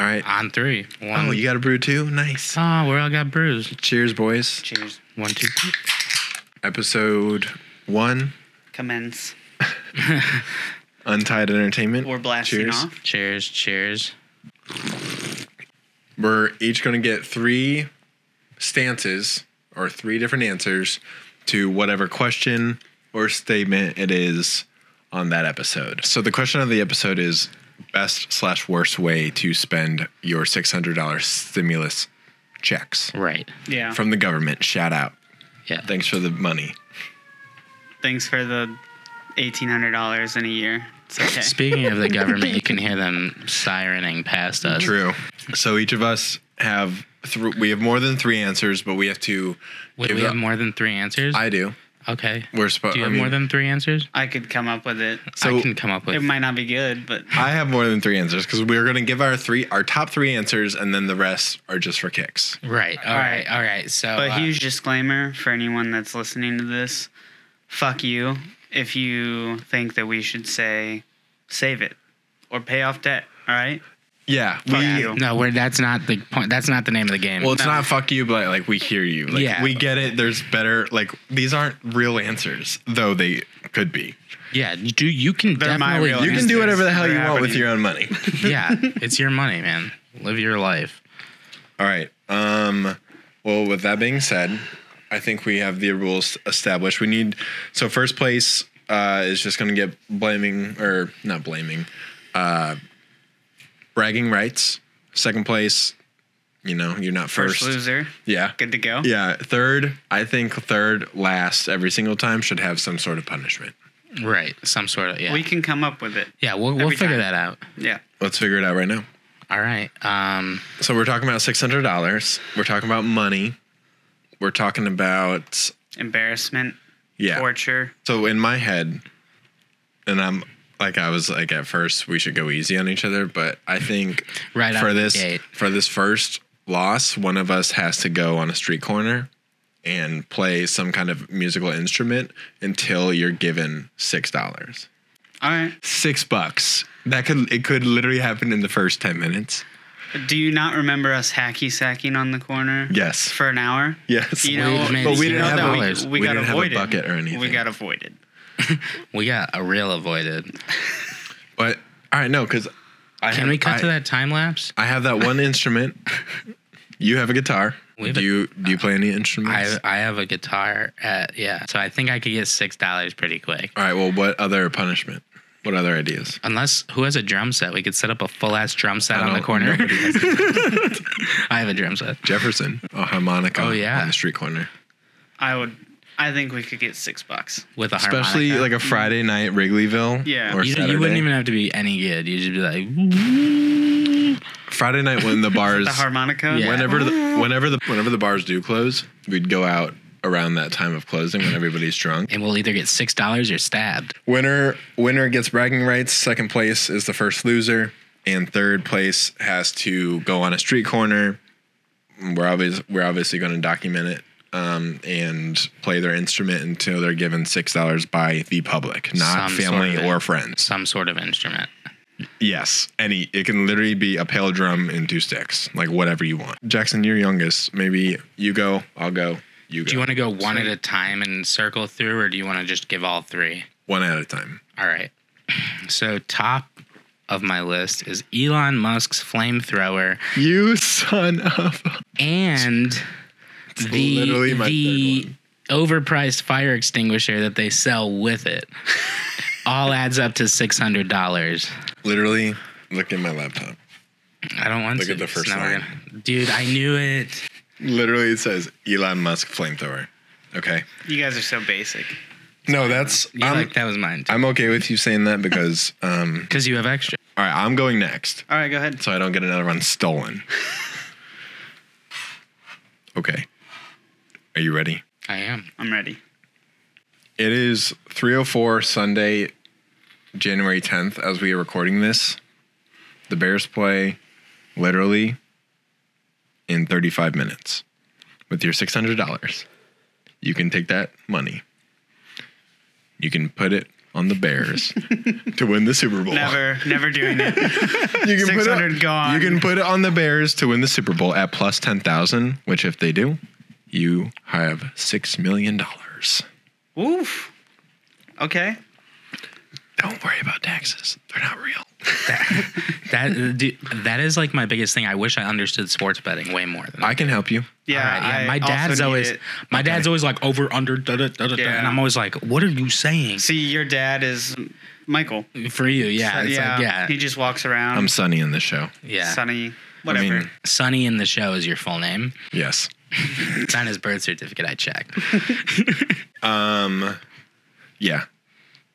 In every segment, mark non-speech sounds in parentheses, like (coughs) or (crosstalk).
All right. On three. One. Oh, you got a brew too? Nice. Oh, we all got brews. Cheers, boys. Cheers. One, two, three. Episode one, Commence. (laughs) Untied Entertainment. We're blasting Cheers. off. Cheers, cheers. We're each going to get three stances or three different answers to whatever question or statement it is on that episode. So the question of the episode is best slash worst way to spend your $600 stimulus checks Right. Yeah. from the government. Shout out. Yeah. Thanks for the money. Thanks for the eighteen hundred dollars in a year. It's okay. (laughs) Speaking of the (laughs) government, you can hear them sirening past us. True. So each of us have th- we have more than three answers, but we have to. Wait, we it- have more than three answers? I do. Okay. We're supposed. Do you I have mean, more than three answers? I could come up with it. So- I can come up with. It It might not be good, but (laughs) I have more than three answers because we're gonna give our three, our top three answers, and then the rest are just for kicks. right. All right. All right. So. but uh, huge disclaimer for anyone that's listening to this: fuck you if you think that we should say save it or pay off debt. All right. Yeah, Fuck we. you. No, we're, that's not the point. That's not the name of the game. Well, it's No. not fuck you, but like we hear you. Like, Yeah. we get it. There's better. Like these aren't real answers, though they could be. yeah. You do. You can They're my definitely. real You can do whatever the hell you They're want with your own money. (laughs) (laughs) yeah. It's your money, man. Live your life. All right. Um. Well, with that being said, I think we have the rules established. We need so first place uh, is just going to get blaming or not blaming, uh, bragging rights. Second place, you know, you're not First first. loser. Yeah. Good to go. Yeah. Third, I think third, last every single time should have some sort of punishment. Right. Some sort of. Yeah. We can come up with it. yeah. We'll, we'll every figure time. that out. Yeah. Let's figure it out right now. All right. Um. So we're talking about six hundred dollars. We're talking about money. We're talking about Embarrassment. yeah. Torture. So in my head, and I'm like I was like at first we should go easy on each other, but I think (laughs) Right for this gate. for this first loss, one of us has to go on a street corner and play some kind of musical instrument until you're given six dollars. All right. Six bucks. That could it could literally happen in the first ten minutes. Do you not remember us hacky sacking on the corner? Yes. For an hour. Yes. You know, but we didn't have we, we, we got didn't have a avoided. bucket or anything. We got avoided. (laughs) We got a real avoided. But all right, no, because I Can have- we cut I- to that time lapse? I have that one instrument. (laughs) You have a guitar. Have do a- you do you play any instruments? I I have a guitar. At, yeah. So I think I could get six dollars pretty quick. All right. Well, what other punishment? What other ideas? Unless who has a drum set? We could set up a full ass drum set on the corner. (laughs) I have a drum set. Jefferson, a harmonica. Oh, yeah. on the street corner. I would. I think we could get six bucks. with a harmonica. Especially harmonica. like a mm. Friday night Wrigleyville. Yeah. Or you, Saturday. you wouldn't even have to be any good. You'd just be like, Friday night when the (laughs) bars. The harmonica. Yeah. Whenever the whenever the whenever the bars do close, we'd go out around that time of closing when everybody's drunk. and we'll either get six dollars or stabbed. Winner winner gets bragging rights. Second place is the first loser, and third place has to go on a street corner. We're obviously we're obviously going to document it um, and play their instrument until they're given six dollars by the public, not Some family sort of- or friends. Some sort of instrument. Yes, any it can literally be a pail drum and two sticks, like whatever you want. Jackson, you're youngest. Maybe you go, I'll go, you go. Do you want to go one at a time and circle through, or do you want to just give all three? one at a time? All right. (clears throat) So top of my list is Elon Musk's flamethrower You son of. a- and the literally my the third overpriced fire extinguisher that they sell with it. all adds up to six hundred dollars. Literally, look at my laptop. I don't want Look to. Look at the first not line. gonna- Dude, I knew it. Literally, it says Elon Musk flamethrower. Okay. You guys are so basic. No, that's. Yeah, I'm, like that was mine. I'm okay with you saying that because, (laughs) um, Because you have extra. all right, I'm going next, All right, go ahead. so I don't get another one stolen. Okay. Are you ready? I am. I'm ready. It is 3:04 Sunday, January 10th, as we are recording this. The Bears play literally in 35 minutes. With your $600, you can take that money. You can put it on the Bears (laughs) to win the Super Bowl. Never, never doing it. (laughs) You can put 600 it, gone. You can put it on the Bears to win the Super Bowl at plus ten thousand. Which, if they do, you have six million dollars. Oof. Okay. Don't worry about taxes; they're not real. That dude, that is like my biggest thing. I wish I understood sports betting way more than I can help you. Yeah. Alright, yeah. My dad's always it. my dad's always like over under da, da, da, da, da, Yeah. and I'm always like, what are you saying? See, your dad is Michael. For you, yeah, it's yeah, like yeah, He just walks around. I'm Sonny in the show. yeah. Sonny. Whatever. mean- Sonny in the show is your full name. Yes. It's on his birth certificate. I checked. (laughs) Um. Yeah.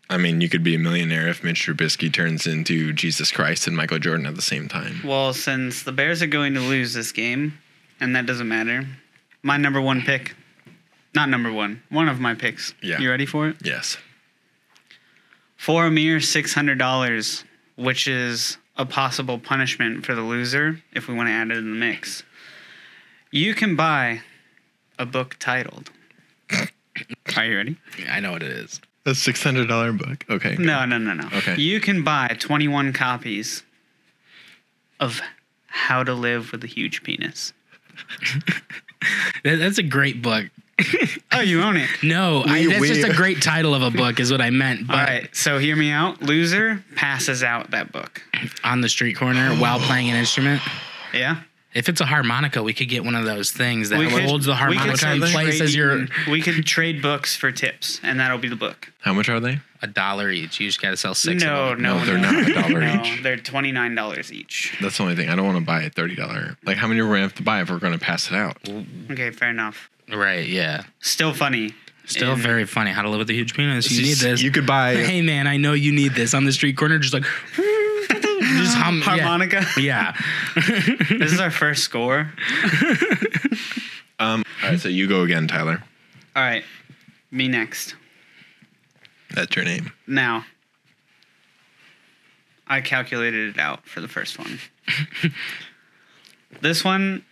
I mean, you could be a millionaire if Mitch Trubisky turns into Jesus Christ and Michael Jordan at the same time. well, since the Bears are going to lose this game, and that doesn't matter, my number one pick, not number one, one of my picks. Yeah. You ready for it? Yes. For a mere $600, which is a possible punishment for the loser if we want to add it in the mix, you can buy a book titled. (coughs) Are you ready? I know what it is. A six hundred dollar book. Okay. No, no, no, no. Okay. You can buy 21 copies of How to Live with a Huge Penis. (laughs) That- That's a great book. (laughs) Oh, you own it. No, I, We- that's we- just a great title of a book, is what I meant. But All right, so hear me out. Loser passes out that book. on the street corner while playing an instrument. Yeah? If it's a harmonica, we could get one of those things that We could- holds the harmonica in trade- place as your We could trade books for tips, and that'll be the book. How much are they? a dollar each. You just got to sell six. no, of them. no, No, they're no. not a dollar (laughs) no, each. They're $29 each. That's the only thing. I don't want to buy a thirty dollar. Like, how many are we gonna have to buy if we're gonna pass it out? Okay, fair enough. Right? Yeah. Still funny. Still And- very funny. How to live with a huge penis. You need this. You could buy. hey man, I know you need this on the street corner. Just like (laughs) just hum. Harmonica. Yeah. (laughs) this is our first score. Um. All right. So you go again, Tyler. All right, me next. That's your name. Now, I calculated it out for the first one. this one,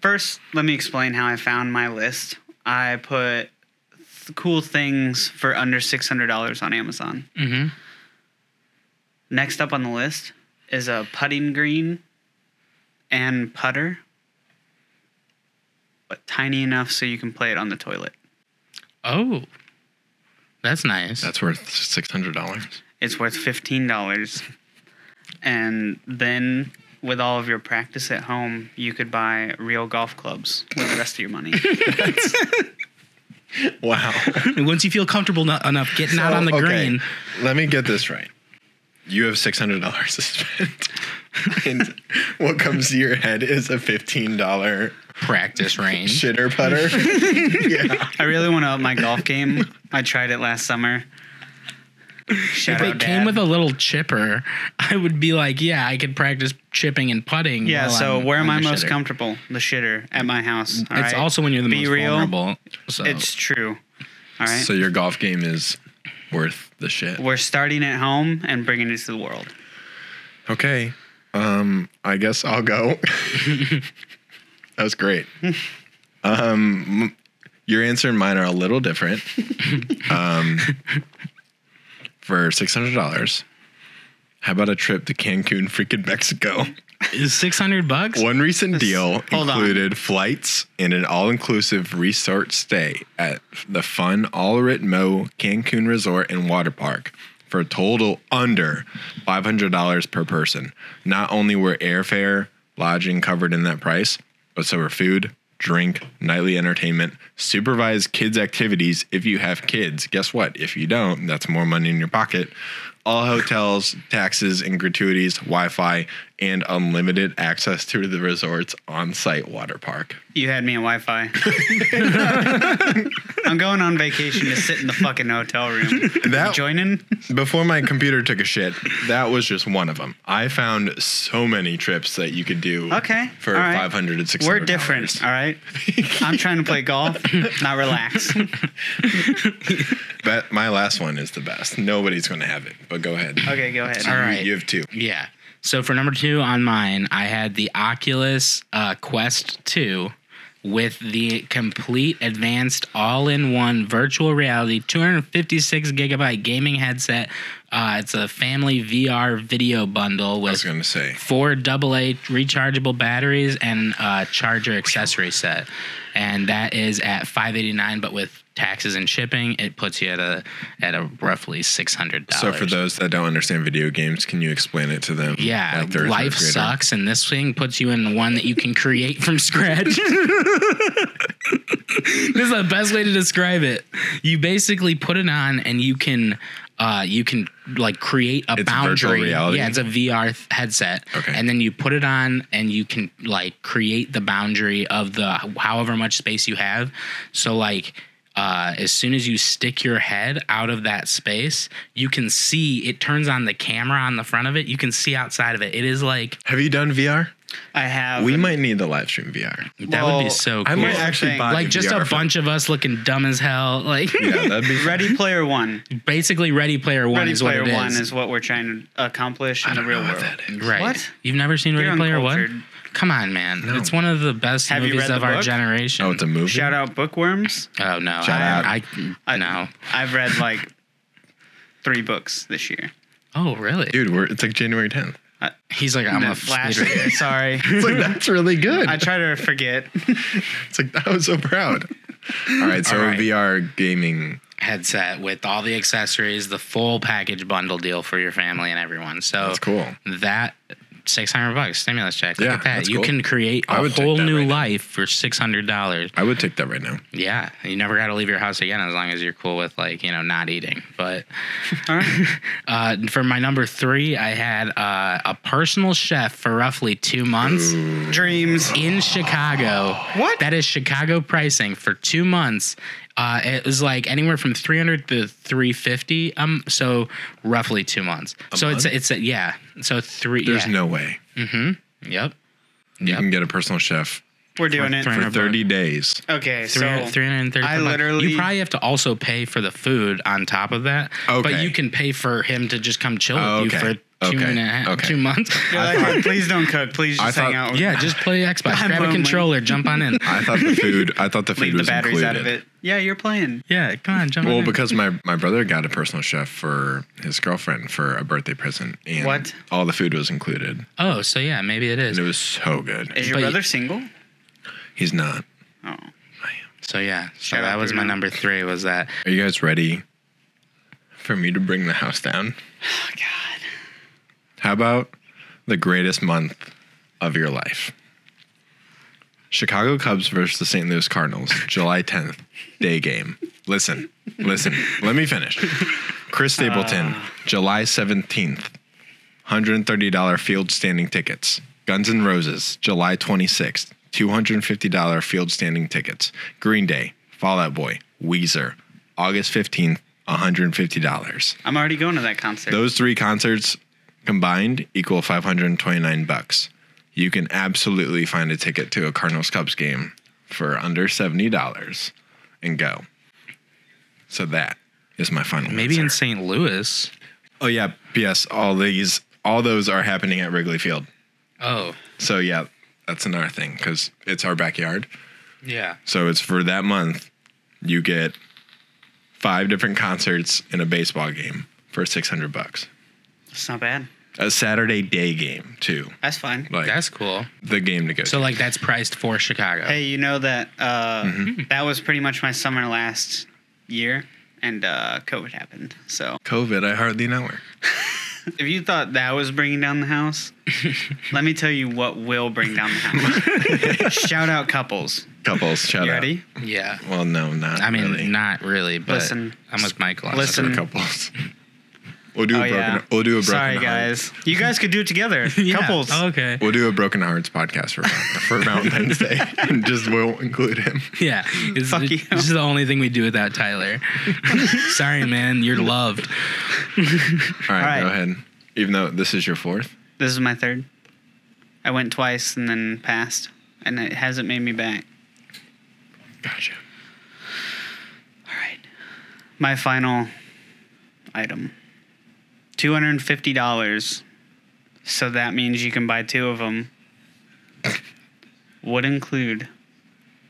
first, let me explain how I found my list. I put th- cool things for under $600 on Amazon. hmm Next up on the list is a putting green and putter, but tiny enough so you can play it on the toilet. Oh, that's nice. That's worth six hundred dollars. It's worth fifteen dollars. And then with all of your practice at home, you could buy real golf clubs with the rest of your money. (laughs) Wow. Once you feel comfortable no- enough getting out on the Okay, green, Let me get this right. You have six hundred dollars to spend, (laughs) and what comes to your head is a fifteen dollar practice range. shitter putter. (laughs) yeah. I really want to up my golf game. I tried it last summer. Shout If out, it came Dad. with a little chipper, I would be like, yeah, I could practice chipping and putting. yeah. while So I'm where am I most shitter. comfortable? The shitter at my house. all It's right? also when you're the Be most real. vulnerable. So It's true. All right. So your golf game is worth the shit. We're starting at home and bringing it to the world. Okay. Um, I guess I'll go. (laughs) that was great. Um, your answer and mine are a little different. (laughs) Um, for six hundred dollars, how about a trip to Cancun, freaking Mexico? Is six hundred bucks. One recent deal hold on. included flights and an all-inclusive resort stay at the fun All Ritmo Cancun Resort and Water Park for a total under five hundred dollars per person. Not only were airfare, lodging covered in that price, but so were food, drink, nightly entertainment, supervised kids activities if you have kids. Guess what? If you don't, that's more money in your pocket. All hotels, taxes, and gratuities, Wi Fi, and unlimited access to the resort's on site water park. You had me at Wi Fi. I'm going on vacation to sit in the fucking hotel room. That- Joining? Before my computer took a shit, that was just one of them. I found so many trips that you could do Okay. for right. 500 and 600 We're different, all right? (laughs) I'm trying to play golf, not relax. But my last one is the best. Nobody's going to have it, but go ahead. Okay, go ahead. All right. You have two. Yeah. So for number two on mine, I had the Oculus uh, Quest 2 with the complete advanced all-in-one virtual reality 256 gigabyte gaming headset. Uh, it's a family VR video bundle I was with to say. four AA rechargeable batteries and a charger accessory set, and that is at 589. But with taxes and shipping, it puts you at a at a roughly six hundred dollars. So for those that don't understand video games, can you explain it to them? Yeah, like life sucks, and this thing puts you in one that you can create from scratch. (laughs) (laughs) this is the best way to describe it. You basically put it on, and you can, uh, you can like create a It's boundary. Yeah, it's a VR th- headset. Okay. and then you put it on, and you can like create the boundary of the however much space you have. So like uh, as soon as you stick your head out of that space, you can see it turns on the camera on the front of it. You can see outside of it. It is like Have you done VR? I have. We might need the live stream VR. that would be so. cool. I might actually buy like just VR a for- bunch of us looking dumb as hell. Like Yeah, that'd be (laughs) Ready Player One. basically Ready Player One Ready is what Player it is. One is what we're trying to accomplish in I the don't real know what world. that is. right. What? You've never seen You're Ready Player uncultured. One? Come on, man. No. It's one of the best Have you movies read of the our book? generation. Oh, it's a movie. Shout out Bookworms. Oh no. Shout I, out. I, I- no. I've read like three books this year. Oh really? Dude, we're, it's like January 10th. Uh, He's like I'm No, a last speeder. year. Sorry. (laughs) It's like that's really good. I try to forget. (laughs) It's like I was so proud. All right, so All right. VR gaming. headset with all the accessories, the full package bundle deal for your family and everyone. So That's cool. that six hundred bucks stimulus check. Look Yeah, at that. that's You cool. can create I a would whole new right now. life for six hundred dollars. I would take that right now. Yeah, you never got to leave your house again as long as you're cool with like you know not eating. But (laughs) (laughs) uh, for my number three, I had uh, a personal chef for roughly two months Dreams. in Chicago. What? That is Chicago pricing for two months. Uh, it was like anywhere from 300 to 350. Um, so roughly two months. so month? it's it's a, yeah. So three. There's yeah. no way Mm-hmm. Yep. you Yep. can get a personal chef We're doing it. Three for hundred 30 days. Okay, so 300, 330 I bucks. literally- you probably have to also pay for the food on top of that Okay. but you can pay for him to just come chill Oh, with you okay. for two Okay. and a half Okay. two months (laughs) You're like, (laughs) please don't cook. Please I just hang out. With yeah just play xbox (laughs) I'm grab a lonely. controller jump on in I thought the food. I thought the food Leave the was batteries included. out of it. Yeah, you're playing. yeah come on jump Well, on in. because my, my brother got a personal chef for his girlfriend for a birthday present, and What? all the food was included, oh so yeah maybe it is and it was so good. Is your But- brother single? He's not. Oh, so yeah so Shout that was my Bruno. number three was that Are you guys ready for me to bring the house down? oh God. How about the greatest month of your life? Chicago Cubs versus the St. Louis Cardinals, July 10th, day game. Listen, listen, let me finish. Chris Stapleton, ah. July 17th, $130 field standing tickets. Guns N' Roses, July 26th, $250 field standing tickets. Green Day, Fall Out Boy, Weezer, August 15th, $150. I'm already going to that concert. Those three concerts combined equal 529 bucks. You can absolutely find a ticket to a Cardinals Cubs game for under $70 and go. So that is my final maybe in st louis Oh yeah, yes, all these all those are happening at Wrigley Field. oh So yeah, that's another thing cuz it's our backyard. yeah So it's for that month you get five different concerts in a baseball game for 600 bucks. It's not bad. A Saturday day game too. That's fine. Like that's cool the game to go. so to. like that's priced for chicago Hey, you know that uh, Mm-hmm. that was pretty much my summer last year, and uh, COVID happened. So COVID, I hardly know her. (laughs) if you thought that was bringing down the house, (laughs) let me tell you what will bring down the house. (laughs) Shout out couples. Couples, shout You out. ready? yeah Well, no, not I mean, really. not really, but Listen. I'm with Michael. on Listen. this For couples. We'll do Oh a broken. yeah. We'll do a broken. Sorry, heart. guys. You guys could do it together. (laughs) Yeah. Couples. Oh, okay. We'll do a broken hearts podcast for for (laughs) Valentine's Day, (laughs) and just won't include him. Yeah. It's, Fuck it- you. This is the only thing we do without Tyler. Sorry, man. You're loved. All right, right. go ahead. Even though this is your fourth. This is my third. I went twice and then passed, and it hasn't made me back. Gotcha. All right. My final item. Two hundred and fifty dollars. So that means you can buy two of them. Would include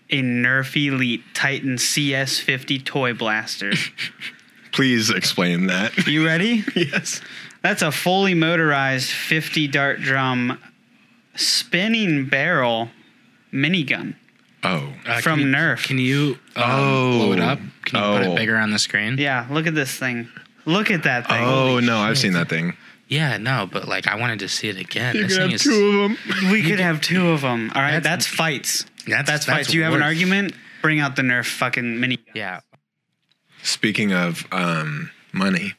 a Nerf Elite Titan CS50 toy blaster. (laughs) Please explain that. You ready? (laughs) yes. That's a fully motorized 50 dart drum spinning barrel minigun Oh. Uh, from can you, Nerf. Can you um, Oh. blow it up? Can you put Oh. it bigger on the screen? yeah, look at this thing. Look at that thing. Oh no, I've seen that thing. Yeah, no, but like I wanted to see it again. You this can thing have is two of them. (laughs) We could have two of them. All right, That's- that's, fights. that's That's fights. Do you have an argument? Bring out the Nerf fucking mini. Yeah. Speaking of um, money,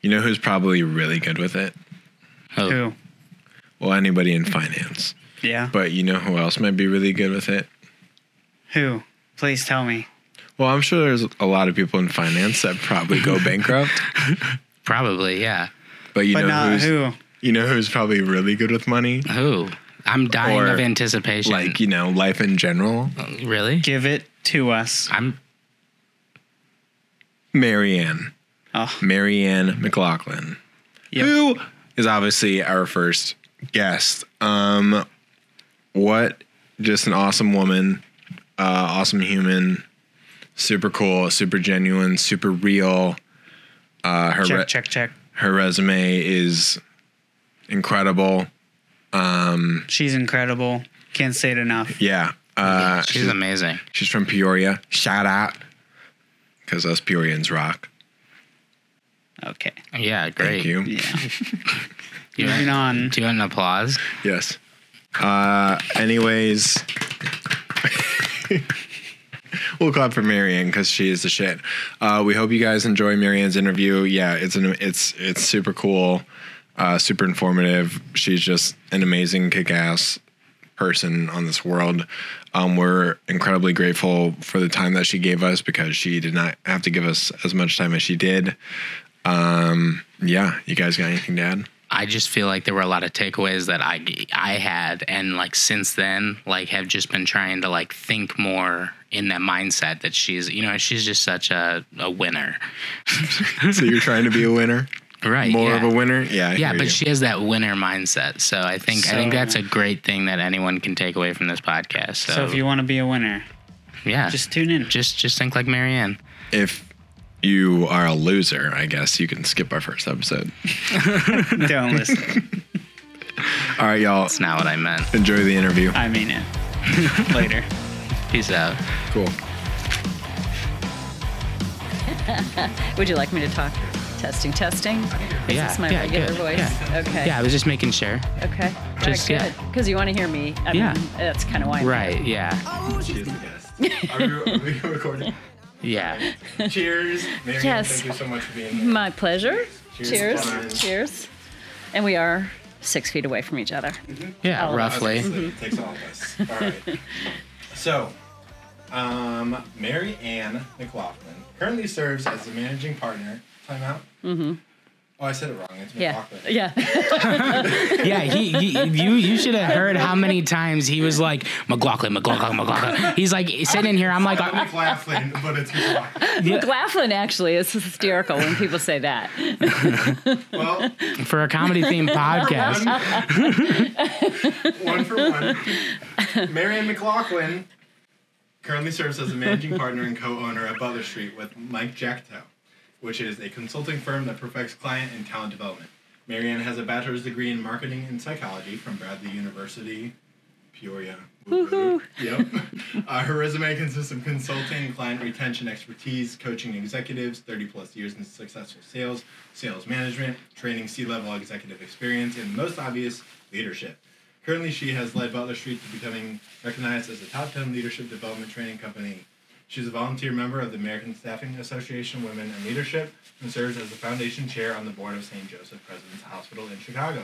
you know who's probably really good with it? Who? Well, anybody in finance. Yeah. But you know who else might be really good with it? Who? Please tell me. Well, I'm sure there's a lot of people in finance that probably go (laughs) bankrupt. probably. Yeah. But you but know not who's who. you know who's probably really good with money? Who? I'm dying Or, of anticipation. Like, you know, life in general. really? Give it to us. I'm. Mary Ann. Oh, Mary Ann McLaughlin. Yep. Who is obviously our first guest. Um what just an awesome woman, uh awesome human, super cool, super genuine, super real. Uh her check, re- check, check. her resume is incredible. Um, She's incredible. Can't say it enough. Yeah. Uh She's amazing. she's from Peoria. Shout out. Cause us Peorians rock. Okay. Yeah, great. Thank you. Yeah. (laughs) You Moving want, on. do you want an applause? Yes. Uh, anyways, (laughs) (laughs) we'll clap for Mary Ann because she is the shit. Uh, we hope you guys enjoy Mary Ann's interview. Yeah, it's an it's it's super cool, uh, super informative. She's just an amazing kick-ass person on this world. Um, we're incredibly grateful for the time that she gave us because she did not have to give us as much time as she did. Um, yeah, you guys got anything to add? I just feel like there were a lot of takeaways that I I had, and like since then, like have just been trying to like think more in that mindset that she's you know she's just such a a winner, (laughs) So you're trying to be a winner? right? more yeah. of a winner. Yeah, I Yeah, but you. she has that winner mindset. So I think I think that's a great thing that anyone can take away from this podcast. So, So if you want to be a winner, yeah, just tune in. just just think like Mary Ann. if you are a loser, I guess you can skip our first episode. (laughs) Don't listen. All right, y'all. That's not what I meant. Enjoy the interview. I mean it. (laughs) Later. Peace out. Cool. (laughs) Would you like me to talk? Testing, testing. Is Yeah, this my yeah, regular good, voice? yeah. Okay. Yeah, I was just making sure. Okay. Just- Very yeah. good. Because you want to hear me. I Yeah. Mean, that's kind of why. I'm Right? Yeah. She is the guest. Are we, are we (laughs) recording? Yeah. (laughs) Cheers. Mary Ann, Yes. Thank you so much for being here. My pleasure. Cheers. Cheers. Cheers. Cheers. And we are six feet away from each other. Mm-hmm. Yeah. Oh, roughly. It takes all of us. All right. So, um, Mary Ann McLaughlin currently serves as the managing partner. Time out. Mm-hmm. Oh, I said it wrong. It's Yeah. McLaughlin. Yeah. (laughs) Yeah, he, he you you should have heard how many times he was like McLaughlin, McLaughlin, McLaughlin. He's like sitting in here. I'm like, Not McLaughlin, but it's McLaughlin. yeah, McLaughlin actually is hysterical when people say that. Well, for a comedy themed podcast. (laughs) one for one. Mary Ann McLaughlin currently serves as a managing partner and co-owner at Butler Street with Mike Jackto, which is a consulting firm that perfects client and talent development. Mary Ann has a bachelor's degree in marketing and psychology from Bradley University, Peoria. Woo-hoo. Yep. Uh, her resume consists of consulting, client retention expertise, coaching executives, 30 plus years in successful sales, sales management, training C-level executive experience, and most obvious, leadership. Currently, she has led Butler Street to becoming recognized as a top 10 leadership development training company. She's a volunteer member of the American Staffing Association Women in Leadership and serves as the foundation chair on the board of St. Joseph Presence Hospital in Chicago.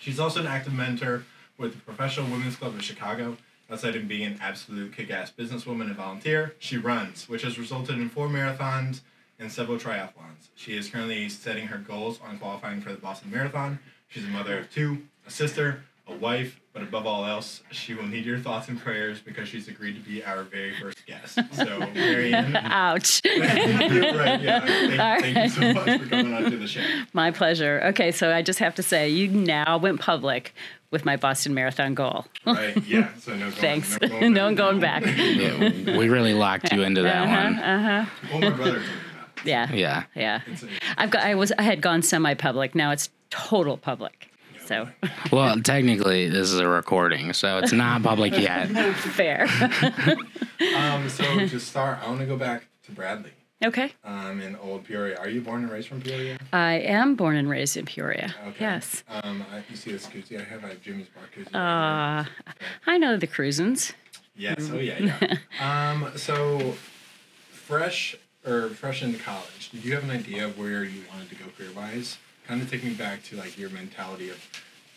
She's also an active mentor with the Professional Women's Club of Chicago. Outside of being an absolute kick-ass businesswoman and volunteer, she runs, which has resulted in four marathons and several triathlons. She is currently setting her goals on qualifying for the Boston Marathon. She's a mother of two, a sister, a wife, but above all else, she will need your thoughts and prayers because she's agreed to be our very first guest. So, (laughs) Mary Ann, Ouch. (laughs) right. Yeah, thank, thank you so much for coming on to the show. My pleasure. Okay, so I just have to say, you now went public with my Boston Marathon goal. Right? Yeah. So no (laughs) going. Thanks. No going, no going back. Yeah, we really locked you into that uh-huh, one. Uh-huh. Well, my brother told me. Yeah. Yeah. Yeah. It's a- I've got. I was. I had gone semi-public. Now it's total public. So Well, technically, this is a recording, so it's not public (laughs) yet. fair. (laughs) Um, so (laughs) to start, I want to go back to Bradley. okay. Um, in Old Peoria. Are you born and raised from Peoria? I am born and raised in Peoria. Okay. Yes. Um, I, you see this koozie I have? I have Jimmy's Bar koozie. Uh, I know the Cruisins. Yes. Oh yeah, yeah. um, so fresh or fresh into college, did you have an idea of where you wanted to go career wise? Kind of take me back to like your mentality of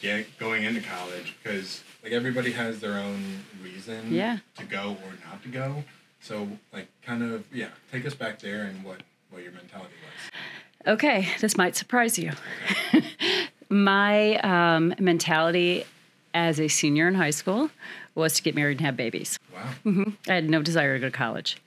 get going into college because like everybody has their own reason Yeah. to go or not to go. So like kind of yeah, take us back there and what what your mentality was. Okay, this might surprise you. (laughs) My um, mentality as a senior in high school was to get married and have babies. Wow. I had no desire to go to college.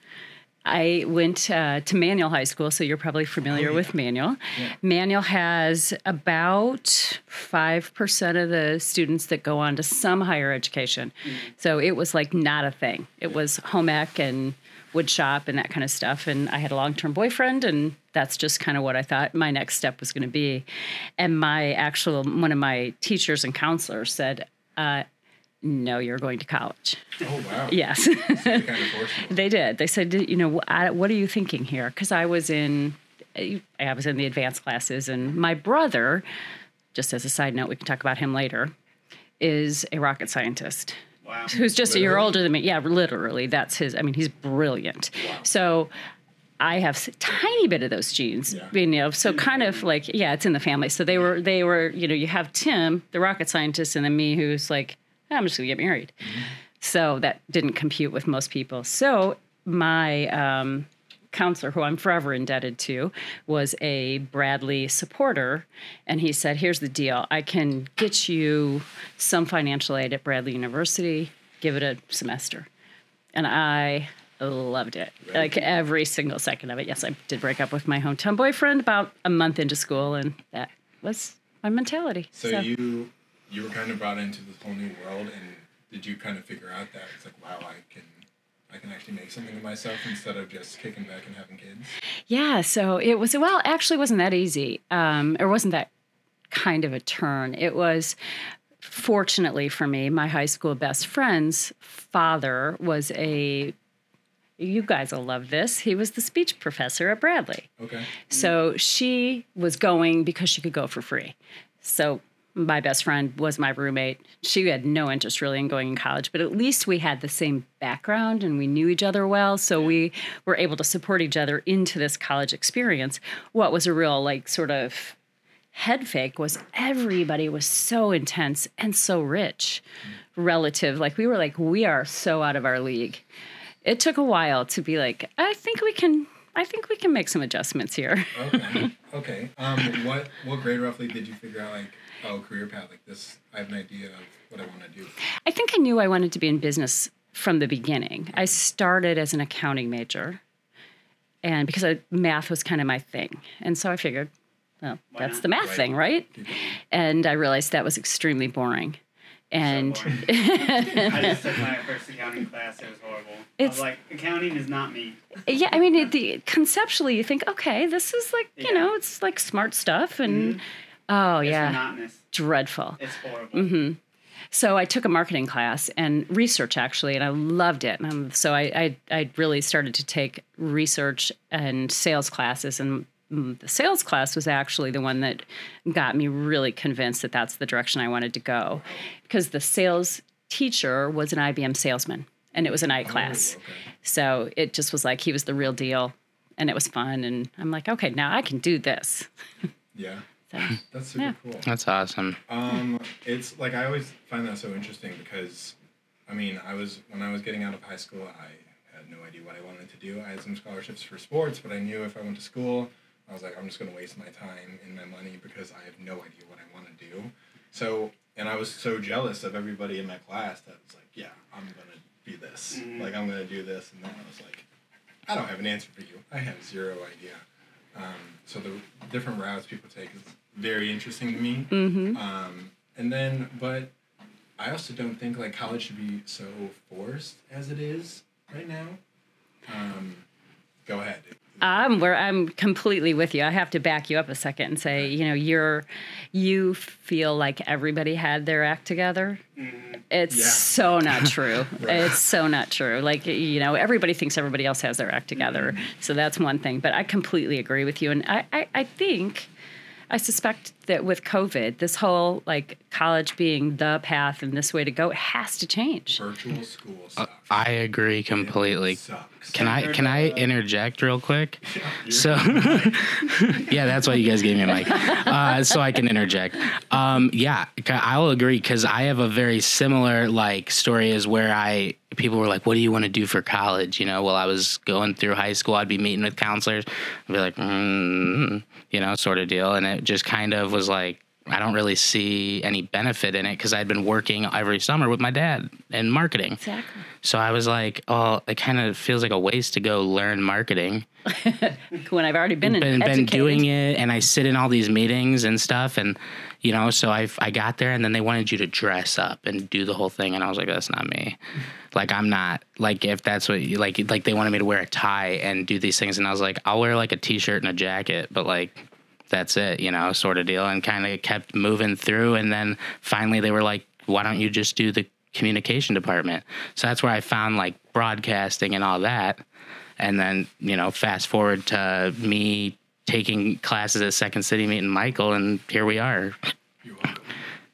I went uh, to Manual High School, so you're probably familiar Oh, yeah. with Manual. Yeah. Manual has about 5% of the students that go on to some higher education. So it was like not a thing. It was home ec and wood shop and that kind of stuff. And I had a long term boyfriend, and that's just kind of what I thought my next step was going to be. And my actual, one of my teachers and counselors said, uh, no, you're going to college. Oh wow. Yes. They kind of. (laughs) They did. They said, you know, what are you thinking here? Because I was in, I was in the advanced classes, and my brother, just as a side note, we can talk about him later, is a rocket scientist Wow. who's just a year older than me. Yeah, literally, that's his. I mean, he's brilliant. Wow. So. I have a tiny bit of those genes, Yeah. you know. So kind of like, yeah, it's in the family. So they were, they were, you know, you have Tim, the rocket scientist, and then me, who's like, I'm just gonna get married. So that didn't compute with most people. So my um, counselor, who I'm forever indebted to, was a Bradley supporter. And he said, Here's the deal I can get you some financial aid at Bradley University, give it a semester. And I loved it, like every single second of it. Yes, I did break up with my hometown boyfriend about a month into school, and that was my mentality. So, you you were kind of brought into this whole new world, and did you kind of figure out that it's like, wow, I can I can actually make something of myself instead of just kicking back and having kids? Yeah, so it was well, actually wasn't that easy. Um, or wasn't that kind of a turn. It was fortunately for me, my high school best friend's father was a you guys will love this. He was the speech professor at Bradley. Okay. So she was going because she could go for free. So my best friend was my roommate. She had no interest really in going in college, but at least we had the same background and we knew each other well. So we were able to support each other into this college experience. What was a real, like, sort of head fake was everybody was so intense and so rich relative. Like, we were like, we are so out of our league. It took a while to be like, I think we can. I think we can make some adjustments here. Okay. (laughs) okay. Um, what what grade roughly did you figure out like oh career path like this? I have an idea of what I want to do. I think I knew I wanted to be in business from the beginning. I started as an accounting major, and because I, math was kind of my thing, and so I figured, well, Why that's not? the math Right. thing, right? And I realized that was extremely boring. And boring. (laughs) I just took my first accounting class. It was horrible. I It's- was like, accounting is not me. yeah, I mean, it, the, conceptually, you think, okay, this is like, you know, it's like smart stuff, and Mhm. Oh It's yeah, monotonous. dreadful. It's horrible. Mm-hmm. So I took a marketing class and research actually, and I loved it. And um, so I, I I really started to take research and sales classes, and the sales class was actually the one that got me really convinced that that's the direction I wanted to go, because the sales teacher was an IBM salesman, and it was a night class. Oh, okay. So it just was like he was the real deal, and it was fun. And I'm like, okay, now I can do this. Yeah. So, (laughs) That's super Yeah. cool. That's awesome. Um, it's like I always find that so interesting because, I mean, I was when I was getting out of high school, I had no idea what I wanted to do. I had some scholarships for sports, but I knew if I went to school, I was like, I'm just going to waste my time and my money because I have no idea what I want to do. So, and I was so jealous of everybody in my class that was like, yeah, I'm gonna be this. Like I'm gonna do this, and then I was like, I don't have an answer for you. I have zero idea. Um, so the different routes people take is very interesting to me. Mm-hmm. Um, and then, but I also don't think like college should be so forced as it is right now. Um, go ahead. I'm where I'm completely with you. I have to back you up a second and say, you know, you're you feel like everybody had their act together. It's Yeah. so not (laughs) true. Right. It's so not true. Like you know, everybody thinks everybody else has their act together. Mm-hmm. So that's one thing. But I completely agree with you. And I, I, I think I suspect that with COVID, this whole like college being the path and this way to go, has to change. Virtual school sucks. I agree completely. Can I can I interject real quick? (laughs) You're- So, (laughs) yeah, that's why you guys gave me a mic, (laughs) uh, so I can interject. Um, yeah, I will agree because I have a very similar like story is where I people were like, "What do you want to do for college?" You know, while I was going through high school, I'd be meeting with counselors, I'd be like, mm, you know, sort of deal, and it just kind of was like. I don't really see any benefit in it because I'd been working every summer with my dad in marketing. Exactly. So I was like, oh, it kind of feels like a waste to go learn marketing. (laughs) When I've already been, Been, been doing it, and I sit in all these meetings and stuff, and you know, so I I got there, and then they wanted you to dress up and do the whole thing, and I was like, oh, that's not me. Like I'm not like if that's what you like like they wanted me to wear a tie and do these things, and I was like, I'll wear like a t-shirt and a jacket, but like that's it, you know, sort of deal, and kind of kept moving through, and then finally they were like, why don't you just do the communication department? So that's where I found like broadcasting and all that. And then, you know, fast forward to me taking classes at Second City meeting Michael, and here we are. You're welcome.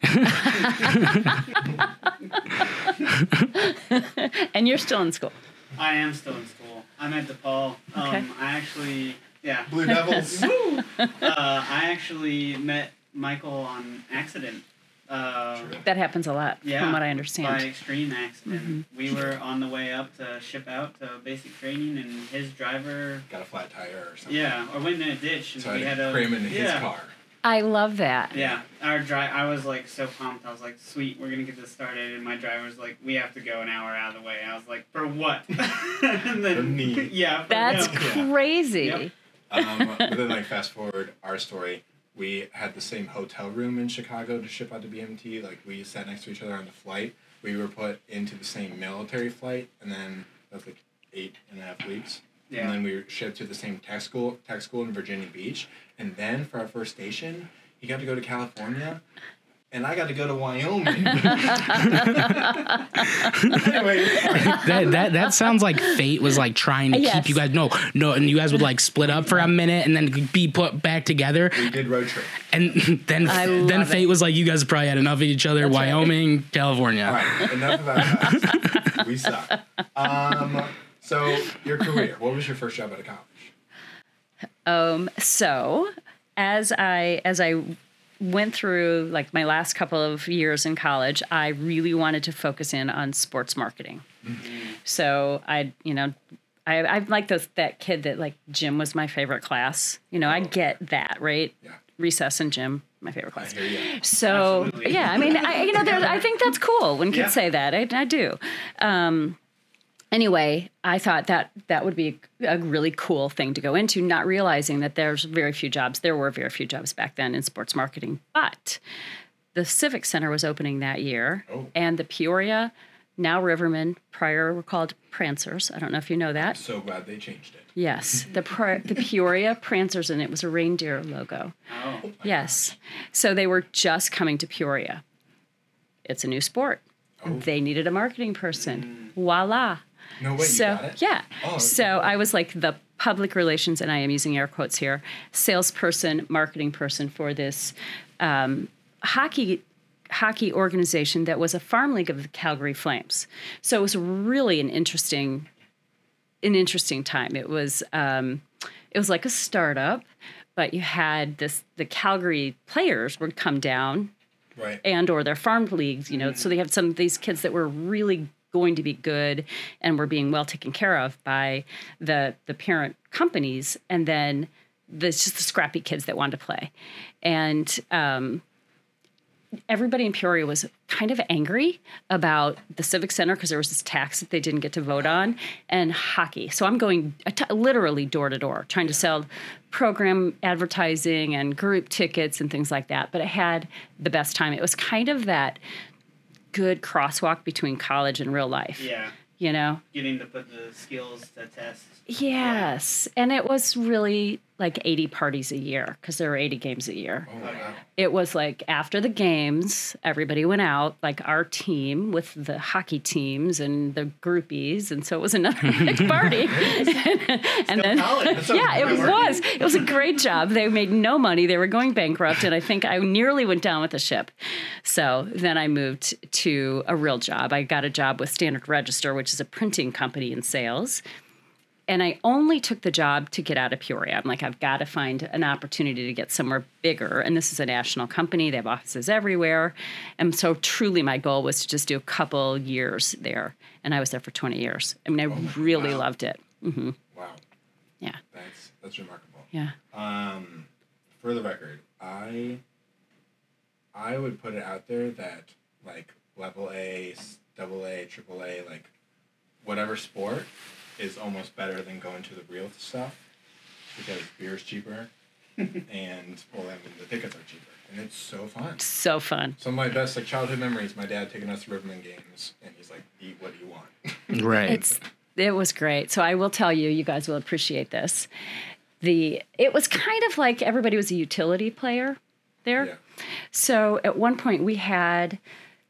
(laughs) and you're still in school. I am still in school. I'm at DePaul. Um, Okay. I actually, yeah. Blue Devils. (laughs) uh, I actually met Michael on accident. Uh, That happens a lot, yeah, from what I understand. by extreme accident. Mm-hmm. We were on the way up to ship out to basic training, and his driver, Got a flat tire or something. yeah, or went in a ditch, and So we had had to to cram into yeah. his car. I love that. Yeah, our drive. I was like so pumped. I was like, "Sweet, we're gonna get this started." And my driver's like, "We have to go an hour out of the way." I was like, "For what?" (laughs) and then For me. (laughs) yeah, for That's him. Yeah. crazy. Yep. Um, but then, like, fast forward our story, we had the same hotel room in Chicago to ship out to BMT. Like, we sat next to each other on the flight. We were put into the same military flight, and then that was like eight and a half weeks. Yeah. And then we were shipped to the same tech school, tech school in Virginia Beach. And then for our first station, he got to go to California, and I got to go to Wyoming. (laughs) anyway, That, that that sounds like fate was like trying to Yes. keep you guys no no, and you guys would like split up for a minute and then be put back together, we did road trip. and then I then fate it. was like you guys probably had enough of each other. That's right. Wyoming, California. All right, enough about us. we suck. Um, so your career. What was your first job at a college? Um, so as I as I went through like my last couple of years in college, I really wanted to focus in on sports marketing. So I, you know, I I'm like those that kid that like gym was my favorite class. You know, I get that right. Yeah. Recess and gym, my favorite class. So Absolutely. yeah, I mean, I, you know, there, I think that's cool when kids Yeah. say that. I, I do. Um, anyway, I thought that that would be a really cool thing to go into, not realizing that there's very few jobs. There were very few jobs back then in sports marketing, but the Civic Center was opening that year, Oh. and the Peoria, now Rivermen, prior were called Prancers. I don't know if you know that. So glad they changed it. Yes, the the Peoria Prancers, and it was a reindeer logo. Oh, Yes. So they were just coming to Peoria. It's a new sport. Oh. They needed a marketing person. Mm. Voila. No way. so, you got it. yeah. Oh, okay. so I was like the public relations, and I am using air quotes here, salesperson, marketing person for this um, hockey hockey organization that was a farm league of the Calgary Flames. So it was really an interesting an interesting time. It was um, it was like a startup, but you had this the Calgary players would come down Right. and or their farm leagues, you know. So they had some of these kids that were really going to be good and we're being well taken care of by the the parent companies, and then the just the scrappy kids that wanted to play, and um, everybody in Peoria was kind of angry about the Civic Center because there was this tax that they didn't get to vote on and hockey. So I'm going att- literally door to door trying to sell program advertising and group tickets and things like that. But I had the best time. It was kind of that good crosswalk between college and real life. Yeah. You know? Getting to put the skills to test. Yes. And it was really like 80 parties a year because there were 80 games a year. Oh, wow. It was like after the games, everybody went out, like our team with the hockey teams and the groupies. And so it was another (laughs) big party. (laughs) (laughs) and then, yeah, it was. It was a great job. They made no money. They were going bankrupt. And I think I nearly went down with the ship. So then I moved to a real job. I got a job with Standard Register, which is a printing company in sales and I only took the job to get out of Peoria. I'm like, I've got to find an opportunity to get somewhere bigger. And this is a national company, they have offices everywhere. And so, truly, my goal was to just do a couple years there. And I was there for 20 years. I mean, I really wow. loved it. hmm Wow. Yeah. That's that's remarkable. Yeah. Um, for the record, I I would put it out there that like level A, double A, triple A, like whatever sport is almost better than going to the real stuff because beer is cheaper (laughs) and well, I mean the tickets are cheaper and it's so fun. So fun. Some of my best like childhood memories, my dad taking us to Rivermen games and he's like, "Eat what you want." (laughs) Right. It's it was great. So I will tell you, you guys will appreciate this. The it was kind of like everybody was a utility player there. yeah. So at one point we had,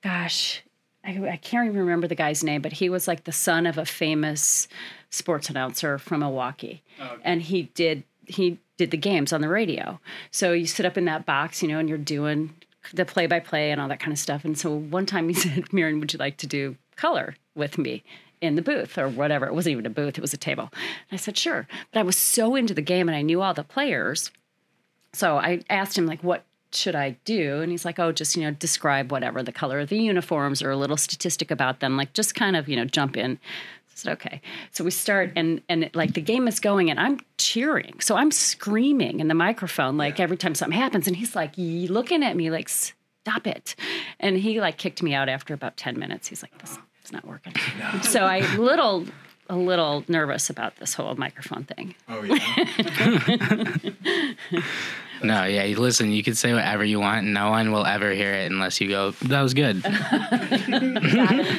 gosh, I, I can't even remember the guy's name, but he was like the son of a famous sports announcer from Milwaukee, oh, Okay. and he did he did the games on the radio. So you sit up in that box, you know, and you're doing the play by play and all that kind of stuff. And so one time he (laughs) said, "Mary Ann, would you like to do color with me?" In the booth or whatever. It wasn't even a booth, it was a table. And I said, sure. But I was so into the game and I knew all the players so I asked him like what should I do? And he's like, oh, just you know, describe whatever the color of the uniforms or a little statistic about them, like just kind of you know jump in. I said okay. So we start and and it, like the game is going and I'm cheering, so I'm screaming in the microphone like every time something happens, and he's like looking at me like stop it, and he like kicked me out after about ten minutes. He's like this it's not working. (laughs) So I little a little nervous about this whole microphone thing. Oh yeah. (laughs) no, yeah. you- Listen, you can say whatever you want. And no one will ever hear it unless you go, "That was good." (laughs)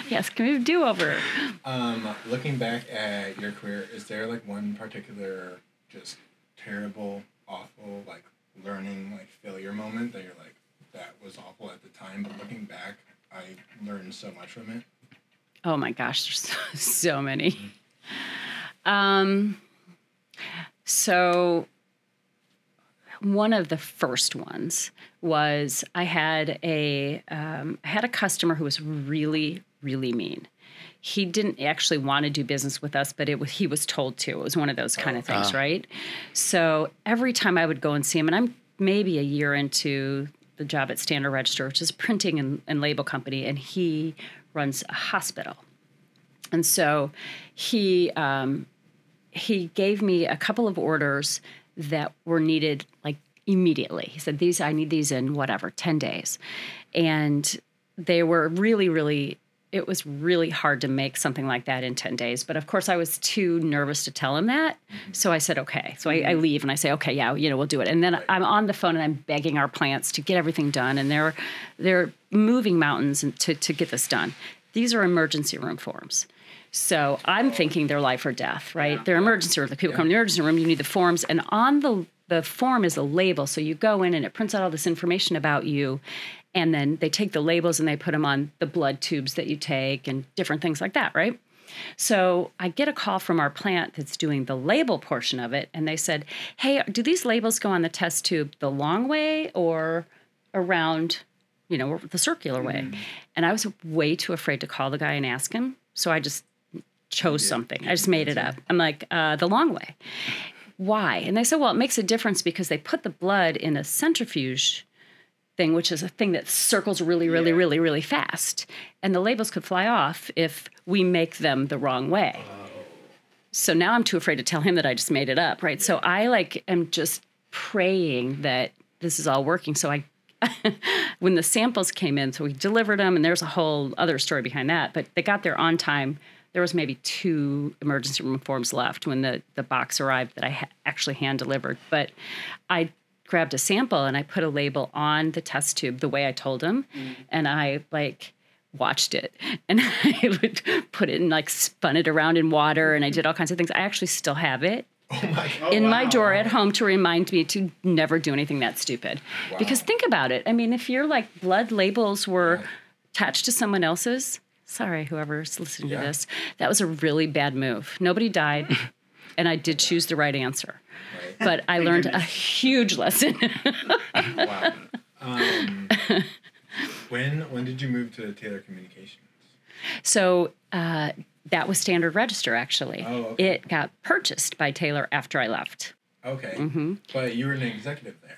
yes, can we do over? Um, looking back at your career, is there like one particular just terrible, awful, like learning, like failure moment that you're like, that was awful at the time, but looking back, I learned so much from it. Oh my gosh, there's so, (laughs) so many. Um, so one of the first ones was I had a um, I had a customer who was really really mean. He didn't actually want to do business with us, but it was he was told to. It was one of those kind of things, right? So every time I would go and see him, and I'm maybe a year into the job at Standard Register, which is a printing and, and label company, and he runs a hospital. And so he um, he gave me a couple of orders that were needed like immediately. He said, "These I need these in whatever ten days," and they were really, really. It was really hard to make something like that in 10 days. But of course, I was too nervous to tell him that. Mm-hmm. So I said, okay. So I, I mm-hmm. leave and I say, okay, yeah, you know, we'll do it. And then I'm on the phone and I'm begging our plants to get everything done. And they're, they're moving mountains to, to get this done. These are emergency room forms. So I'm thinking they're life or death, right? They're emergency room. The people come to the emergency room, you need the forms. And on the the form is a label. So you go in and it prints out all this information about you. And then they take the labels and they put them on the blood tubes that you take and different things like that, right? So I get a call from our plant that's doing the label portion of it. And they said, Hey, do these labels go on the test tube the long way or around, you know, the circular way? And I was way too afraid to call the guy and ask him. So I just chose something. I just made it up. I'm like, uh, the long way. Why? And they said, well, it makes a difference because they put the blood in a centrifuge thing, which is a thing that circles really, really, really, really fast. And the labels could fly off if we make them the wrong way. Oh. So now I'm too afraid to tell him that I just made it up, right? So I like am just praying that this is all working. So I (laughs) when the samples came in, so we delivered them, and there's a whole other story behind that. But they got there on time. There was maybe two emergency room forms left when the the box arrived that I ha- actually hand delivered. But I grabbed a sample and I put a label on the test tube the way I told him, mm. and I like watched it (laughs) and I would put it and like spun it around in water and I did all kinds of things. I actually still have it Oh my god. Oh in my drawer at home to remind me to never do anything that stupid. Because think about it. I mean, if your like blood labels were attached to someone else's, sorry, whoever's listening Yeah. to this, that was a really bad move. Nobody died, (laughs) and I did choose the right answer. But I (laughs) learned a huge lesson. (laughs) Wow. (laughs) Um, when when did you move to Taylor Communications? so uh, that was Standard Register, actually. Oh, okay. It got purchased by Taylor after I left. Okay. Mm-hmm. But you were an executive there,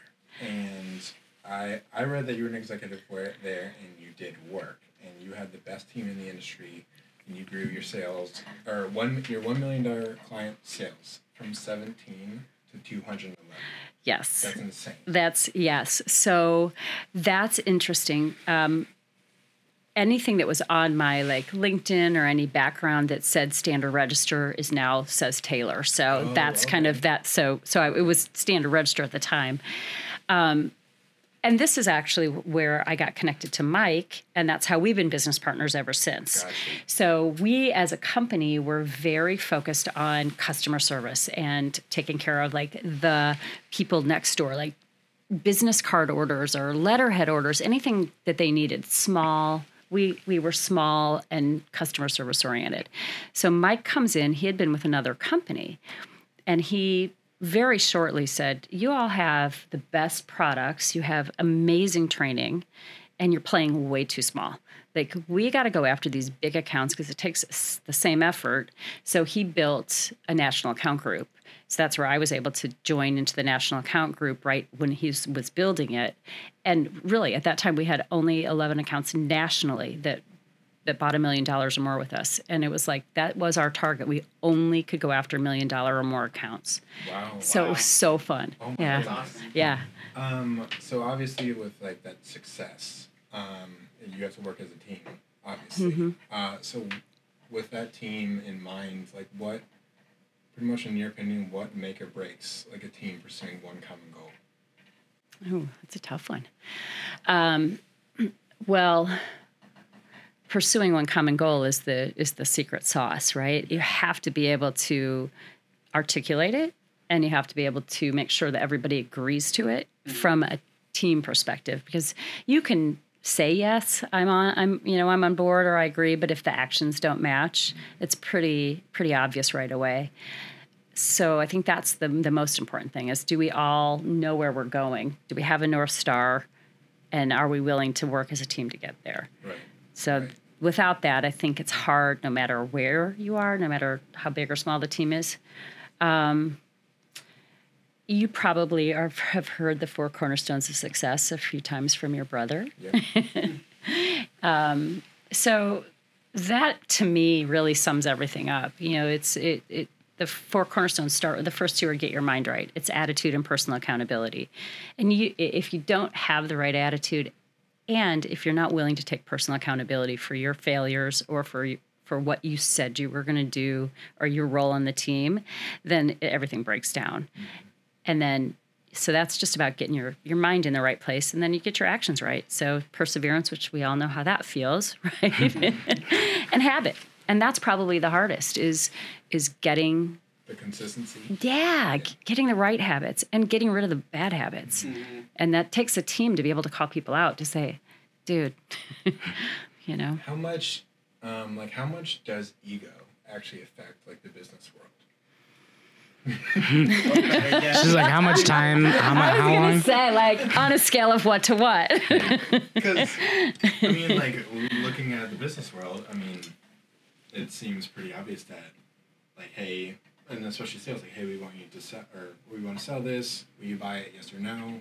and I I read that you were an executive there, and you did work, and you had the best team in the industry, and you grew your sales or one your one million dollar client sales from seventeen to two hundred eleven. Yes. That's insane. That's yes. So that's interesting. Um, anything that was on my like LinkedIn or any background that said Standard Register is now says Taylor. So Oh, that's kind of that. So so I, it was Standard Register at the time. Um, and this is actually where I got connected to Mike, and that's how we've been business partners ever since. Gotcha. So we as a company were very focused on customer service and taking care of like the people next door, like business card orders or letterhead orders, anything that they needed, small. We we were small and customer service oriented. So Mike comes in, he had been with another company, and he very shortly said, "You all have the best products, you have amazing training, and you're playing way too small. Like we got to go after these big accounts because it takes the same effort." So he built a national account group. So that's where I was able to join into the national account group right when he was, building it. And really, at that time, we had only 11 accounts nationally that that bought a million dollars or more with us. And it was like that was our target. We only could go after a million dollar or more accounts. Wow. So it was so fun. Oh my yeah. goodness. Yeah. Um, so obviously with like that success, um, you have to work as a team, obviously. Mm-hmm. Uh, so with that team in mind, like what, pretty much in your opinion, what make or breaks like a team pursuing one common goal? Oh, that's a tough one. Um, (clears throat) well, pursuing one common goal is the is the secret sauce, right? You have to be able to articulate it, and you have to be able to make sure that everybody agrees to it from a team perspective. Because you can say yes, I'm on, I'm you know I'm on board or I agree, but if the actions don't match, it's pretty pretty obvious right away so I think that's the the most important thing is do we all know where we're going? Do we have a north star, and are we willing to work as a team to get there? Right. So Right. without that, I think it's hard no matter where you are, no matter how big or small the team is. Um, you probably are, have heard the four cornerstones of success a few times from your brother. Yeah. (laughs) so that to me really sums everything up you know it's it, it the four cornerstones start with the first two are get your mind right it's attitude and personal accountability and you if you don't have the right attitude and if you're not willing to take personal accountability for your failures or for for what you said you were going to do or your role on the team then everything breaks down. And then so that's just about getting your your mind in the right place and then you get your actions right. So perseverance which we all know how that feels (laughs) right? (laughs) And habit. And that's probably the hardest is is getting The consistency. yeah, g- getting the right habits and getting rid of the bad habits and that takes a team to be able to call people out to say dude (laughs) you know How much, um, like how much does ego actually affect like the business world? (laughs) She's like, how much time? How much? How long? say like on a scale of what to what (laughs) Because I mean, like looking at the business world, I mean, it seems pretty obvious that, like, hey, and then, especially sales, like, hey, we want you to sell, or we want to sell this. Will you buy it? Yes or no?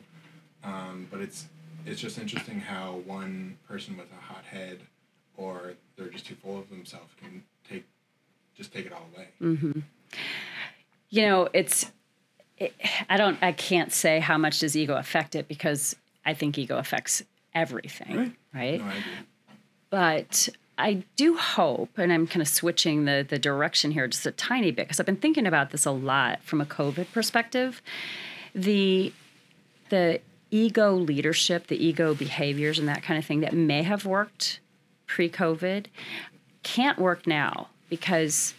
Um, but it's it's just interesting how one person with a hot head, or they're just too full of themselves, can take just take it all away. you know it's it, i don't i can't say how much does ego affect it because I think ego affects everything, Right. right? No, but I do hope, and I'm kind of switching the the direction here just a tiny bit because I've been thinking about this a lot from a COVID perspective. The the ego leadership, the ego behaviors, and that kind of thing that may have worked pre-COVID can't work now because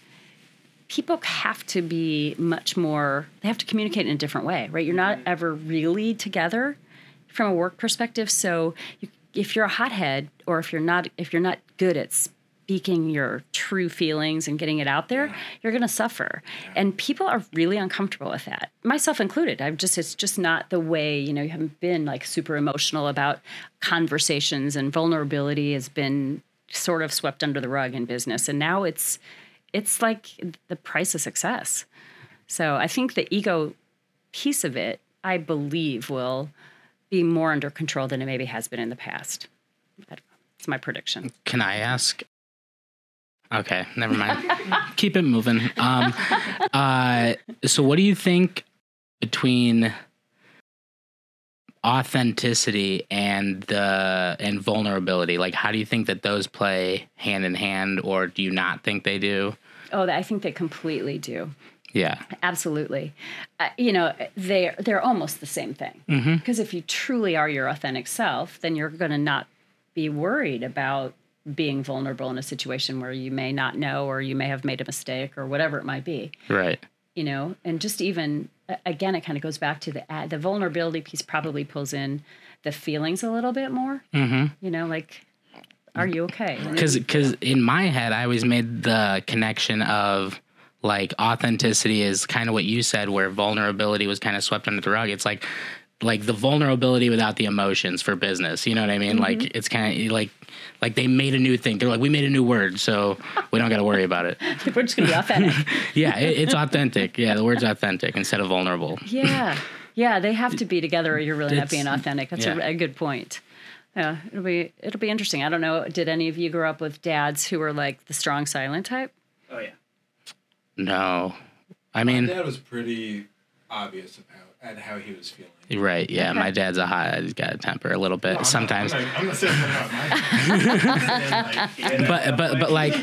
people have to be much more they have to communicate in a different way right? You're not mm-hmm. ever really together from a work perspective. So you, if you're a hothead or if you're not if you're not good at speaking your true feelings and getting it out there you're going to suffer and people are really uncomfortable with that myself included. I've just it's just not the way you know you haven't been like super emotional about conversations and vulnerability has been sort of swept under the rug in business. And now it's it's like the price of success. So I think the ego piece of it, I believe, will be more under control than it maybe has been in the past. That's my prediction. Can I ask? Okay, never mind. (laughs) Keep it moving. Um, uh, so, what do you think between authenticity and the and vulnerability? Like, how do you think that those play hand in hand, or do you not think they do? Oh, I think they completely do. Yeah, Absolutely. Uh, you know, they're they're almost the same thing. Because if you truly are your authentic self, then you're going to not be worried about being vulnerable in a situation where you may not know or you may have made a mistake or whatever it might be. right. you know and just even again it kind of goes back to the the vulnerability piece probably pulls in the feelings a little bit more mm-hmm. you know like are you okay because because in my head i always made the connection of like authenticity is kind of what you said where vulnerability was kind of swept under the rug it's like like the vulnerability without the emotions for business you know what i mean? Like mm-hmm. it's kind of like like they made a new thing. They're like we made a new word so we don't got to worry about it. (laughs) We're just gonna be (laughs) authentic. Yeah it, it's authentic. Yeah the word's authentic instead of vulnerable. Yeah. Yeah they have to be (laughs) together or you're really not It's- being authentic. That's yeah. a, a good point. Yeah it'll be it'll be interesting. I don't know did any of you grow up with dads who were like the strong silent type? Oh yeah. no. I My mean dad was pretty obvious about at how he was feeling. right yeah Okay. my dad's a hot he's got a temper a little bit I'm sometimes. I'm not, I'm not saying that (laughs) but but but like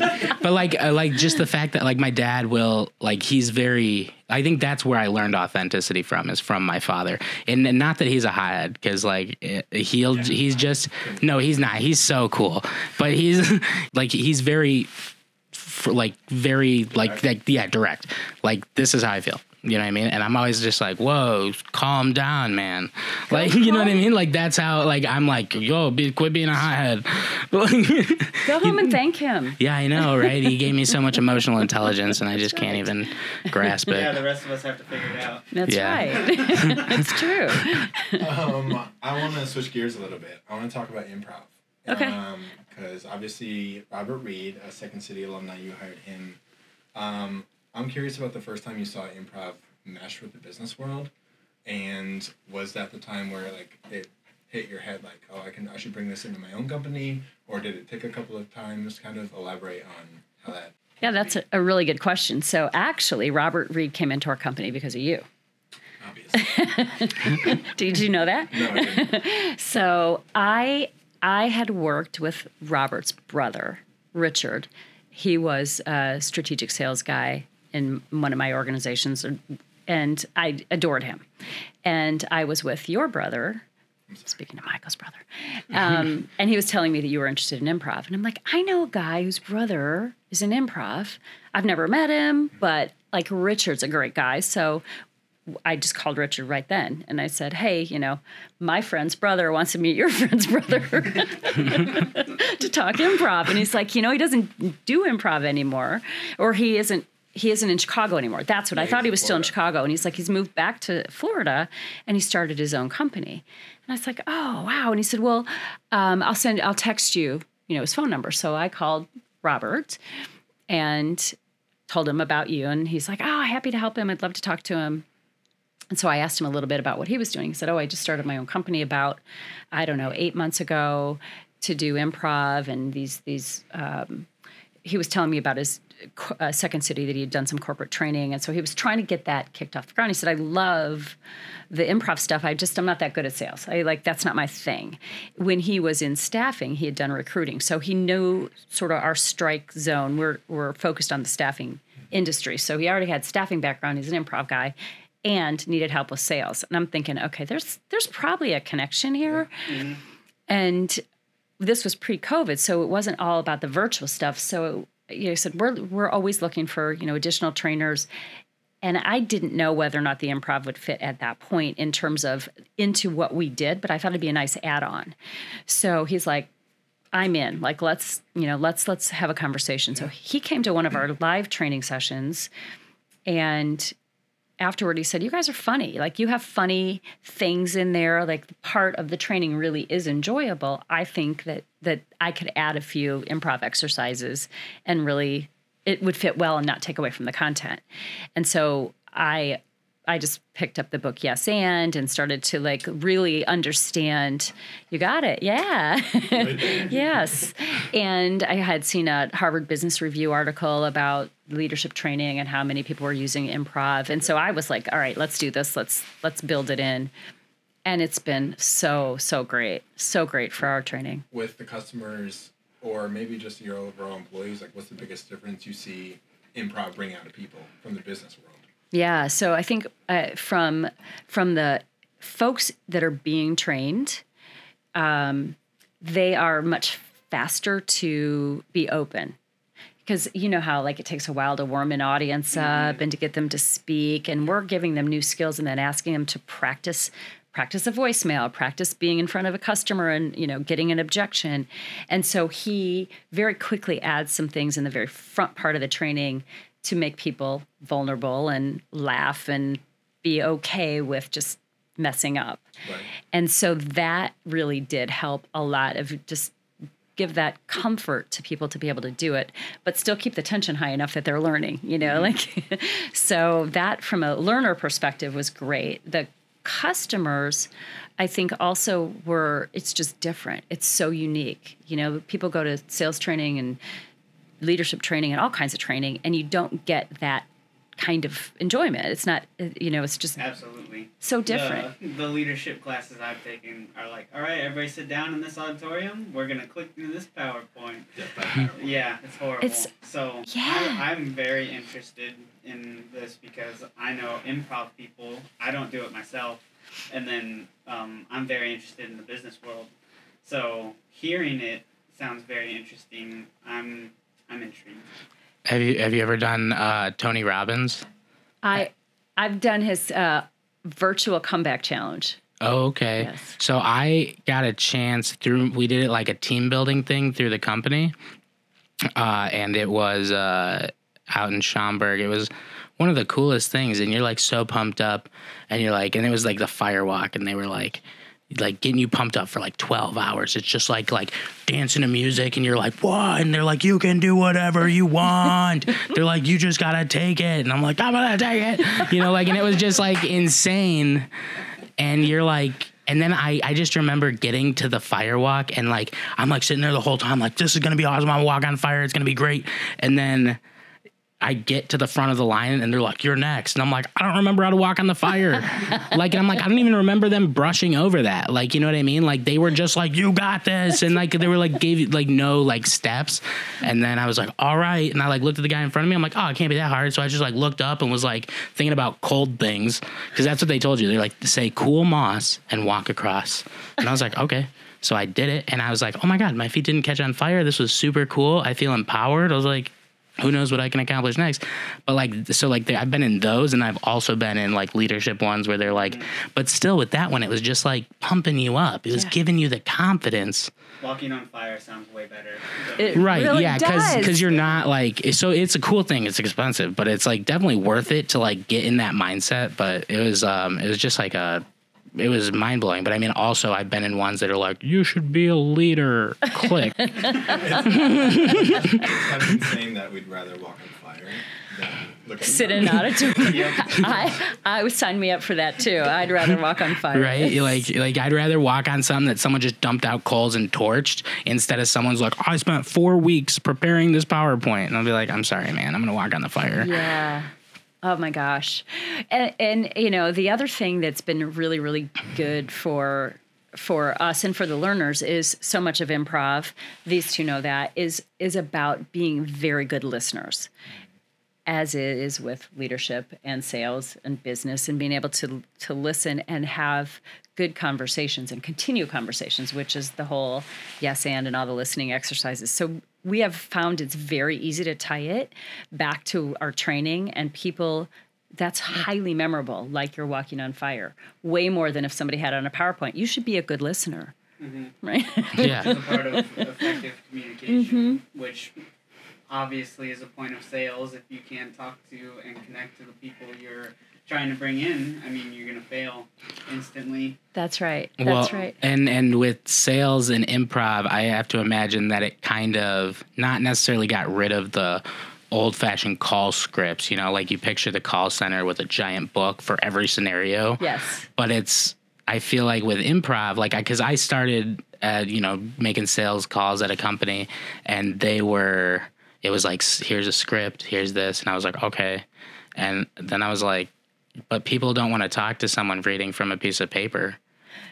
but like uh, like just the fact that like my dad will like he's very I think that's where I learned authenticity from is from my father. And, and not that he's a hothead because like eh, he'll he's just no he's not he's so cool. But he's (laughs) like he's very for like very like like yeah direct. Like this is how I feel you know what I mean and I'm always just like whoa calm down man like (laughs) you know what I mean like that's how like I'm like yo be, quit being a hothead (laughs) go home and (laughs) thank him Yeah, I know, right? He gave me so much emotional intelligence, and I just can't even grasp it. Yeah, the rest of us have to figure it out. that's Yeah. right it's true um, I want to switch gears a little bit. I want to talk about improv. Okay. Because obviously, Robert Reed, a Second City alumni, you hired him. Um, I'm curious about the first time you saw improv mesh with the business world, and was that the time where like it hit your head like, oh, I can I should bring this into my own company, or did it take a couple of times? Kind of elaborate on how that. yeah that's a, a really good question so actually robert reed came into our company because of you Obviously. (laughs) did you know that no, I didn't. (laughs) So I I had worked with Robert's brother, Richard. He was a strategic sales guy in one of my organizations, and I adored him. And I was with your brother. Speaking of Michael's brother, um, (laughs) and he was telling me that you were interested in improv, and I'm like, I know a guy whose brother is in improv. I've never met him, but like Richard's a great guy, so I just called Richard right then and I said, Hey, you know, my friend's brother wants to meet your (laughs) friend's brother (laughs) to talk improv. And he's like, You know, he doesn't do improv anymore, or he isn't. He isn't in Chicago anymore. That's what I thought he was still in Chicago. And he's like, he's moved back to Florida and he started his own company. And I was like, oh, wow. And he said, well, um, I'll send, I'll text you, you know, his phone number. So I called Robert and told him about you. And he's like, oh, happy to help him. I'd love to talk to him. And so I asked him a little bit about what he was doing. He said, Oh, I just started my own company about, I don't know, eight months ago to do improv and these, these, um, he was telling me about his uh, second city that he had done some corporate training, and so he was trying to get that kicked off the ground. He said, "I love the improv stuff. I just I'm not that good at sales. I like that's not my thing." When he was in staffing, he had done recruiting, so he knew sort of our strike zone. We're we're focused on the staffing industry, so he already had staffing background. He's an improv guy. And needed help with sales, and I'm thinking, okay, there's there's probably a connection here, and this was pre-COVID, so it wasn't all about the virtual stuff. So you know, said we're we're always looking for you know additional trainers, and I didn't know whether or not the improv would fit at that point in terms of into what we did, but I thought it'd be a nice add-on. So he's like, I'm in. Like let's you know let's let's have a conversation. So he came to one of our live training sessions, and afterward he said you guys are funny. Like you have funny things in there. Like the part of the training really is enjoyable. I think that that i could add a few improv exercises and really it would fit well and not take away from the content. And so i I just picked up the book Yes and and started to like really understand. You got it, yeah, (laughs) yes. And I had seen a Harvard Business Review article about leadership training and how many people were using improv, and so I was like, all right, let's do this. Let's let's build it in. And it's been so so great, so great for our training with the customers, or maybe just your overall employees. Like, what's the biggest difference you see improv bring out of people from the business world? Yeah, so I think uh, from from the folks that are being trained, um, they are much faster to be open. Because you know how like it takes a while to warm an audience up and to get them to speak and we're giving them new skills and then asking them to practice practice a voicemail practice being in front of a customer and you know getting an objection. And so he very quickly adds some things in the very front part of the training to make people vulnerable and laugh and be okay with just messing up. Right. And so that really did help a lot of just give that comfort to people to be able to do it but still keep the tension high enough that they're learning you know mm-hmm. like (laughs) so that from a learner perspective was great the customers i think also were it's just different it's so unique you know people go to sales training and leadership training and all kinds of training, and you don't get that kind of enjoyment. It's not, you know, it's just absolutely so different. The, the, leadership classes I've taken are like, all right, everybody sit down in this auditorium. We're gonna click through this PowerPoint. yeah, it's horrible. It's, so yeah. I, I'm very interested in this because I know improv people. I don't do it myself, and then um, I'm very interested in the business world. So hearing it sounds very interesting. I'm I'm intrigued. Have you have you ever done uh, Tony Robbins? I I've done his uh, virtual comeback challenge. Oh, okay. Yes. So I got a chance through. We did it like a team building thing through the company, uh, and it was uh, out in Schaumburg. It was one of the coolest things, and you're like so pumped up, and you're like, and it was like the fire walk, and they were like, like getting you pumped up for like 12 hours. It's just like like dancing to music and you're like, what? And they're like, you can do whatever you want. (laughs) they're like, you just gotta take it. And I'm like, I'm gonna take it. You know, like and it was just like insane. And you're like, and then I, I just remember getting to the fire walk and like I'm like sitting there the whole time, like, this is gonna be awesome. I'm gonna walk on fire, it's gonna be great. And then I get to the front of the line and they're like, "You're next," and I'm like, "I don't remember how to walk on the fire." (laughs) like, and I'm like, I don't even remember them brushing over that. Like, you know what I mean? Like, they were just like, "You got this," and like they were like gave you like no like steps. And then I was like, "All right," and I like looked at the guy in front of me. I'm like, "Oh, it can't be that hard." So I just like looked up and was like thinking about cold things because that's what they told you. They're like, "Say cool moss and walk across," and I was like, (laughs) "Okay." So I did it, and I was like, "Oh my god, my feet didn't catch on fire. This was super cool. I feel empowered." I was like, who knows what I can accomplish next. But like, so like, I've been in those, and I've also been in like leadership ones where they're like, mm-hmm. but still with that one, it was just like pumping you up. It was yeah. giving you the confidence. Walking on fire sounds way better. It right? Really yeah, because because you're not like so. It's a cool thing. It's expensive, but it's like definitely worth it to like get in that mindset. But it was um it was just like a it was mind blowing. But I mean, also I've been in ones that are like, you should be a leader. Click. It's kind of insane that we'd rather walk on fire than look at Sit in an auditorium. I, I would sign me up for that too. I'd rather walk on fire. right? Like, like I'd rather walk on something that someone just dumped out coals and torched instead of someone's like, I spent four weeks preparing this PowerPoint, and I'll be like, I'm sorry, man, I'm gonna walk on the fire. Yeah. Oh my gosh. And and you know, the other thing that's been really really good for for us and for the learners is so much of improv these two know that is is about being very good listeners as it is with leadership and sales and business and being able to to listen and have good conversations and continue conversations which is the whole yes and and all the listening exercises so we have found it's very easy to tie it back to our training and people that's highly memorable like you're walking on fire way more than if somebody had it on a powerpoint. You should be a good listener. Mm-hmm. Right? (laughs) Yeah, it's a part of effective communication, mm-hmm. which obviously is a point of sales. If you can't talk to and connect to the people you're trying to bring in, I mean, you're gonna fail instantly. that's right that's well, right And and with sales and improv, I have to imagine that it kind of not necessarily got rid of the old fashioned call scripts. You know, like you picture the call center with a giant book for every scenario. yes but it's I feel like with improv, like I because I, started, uh, you know, making sales calls at a company, and they were, it was like, here's a script, here's this, and I was like, okay, and then I was like, but people don't want to talk to someone reading from a piece of paper.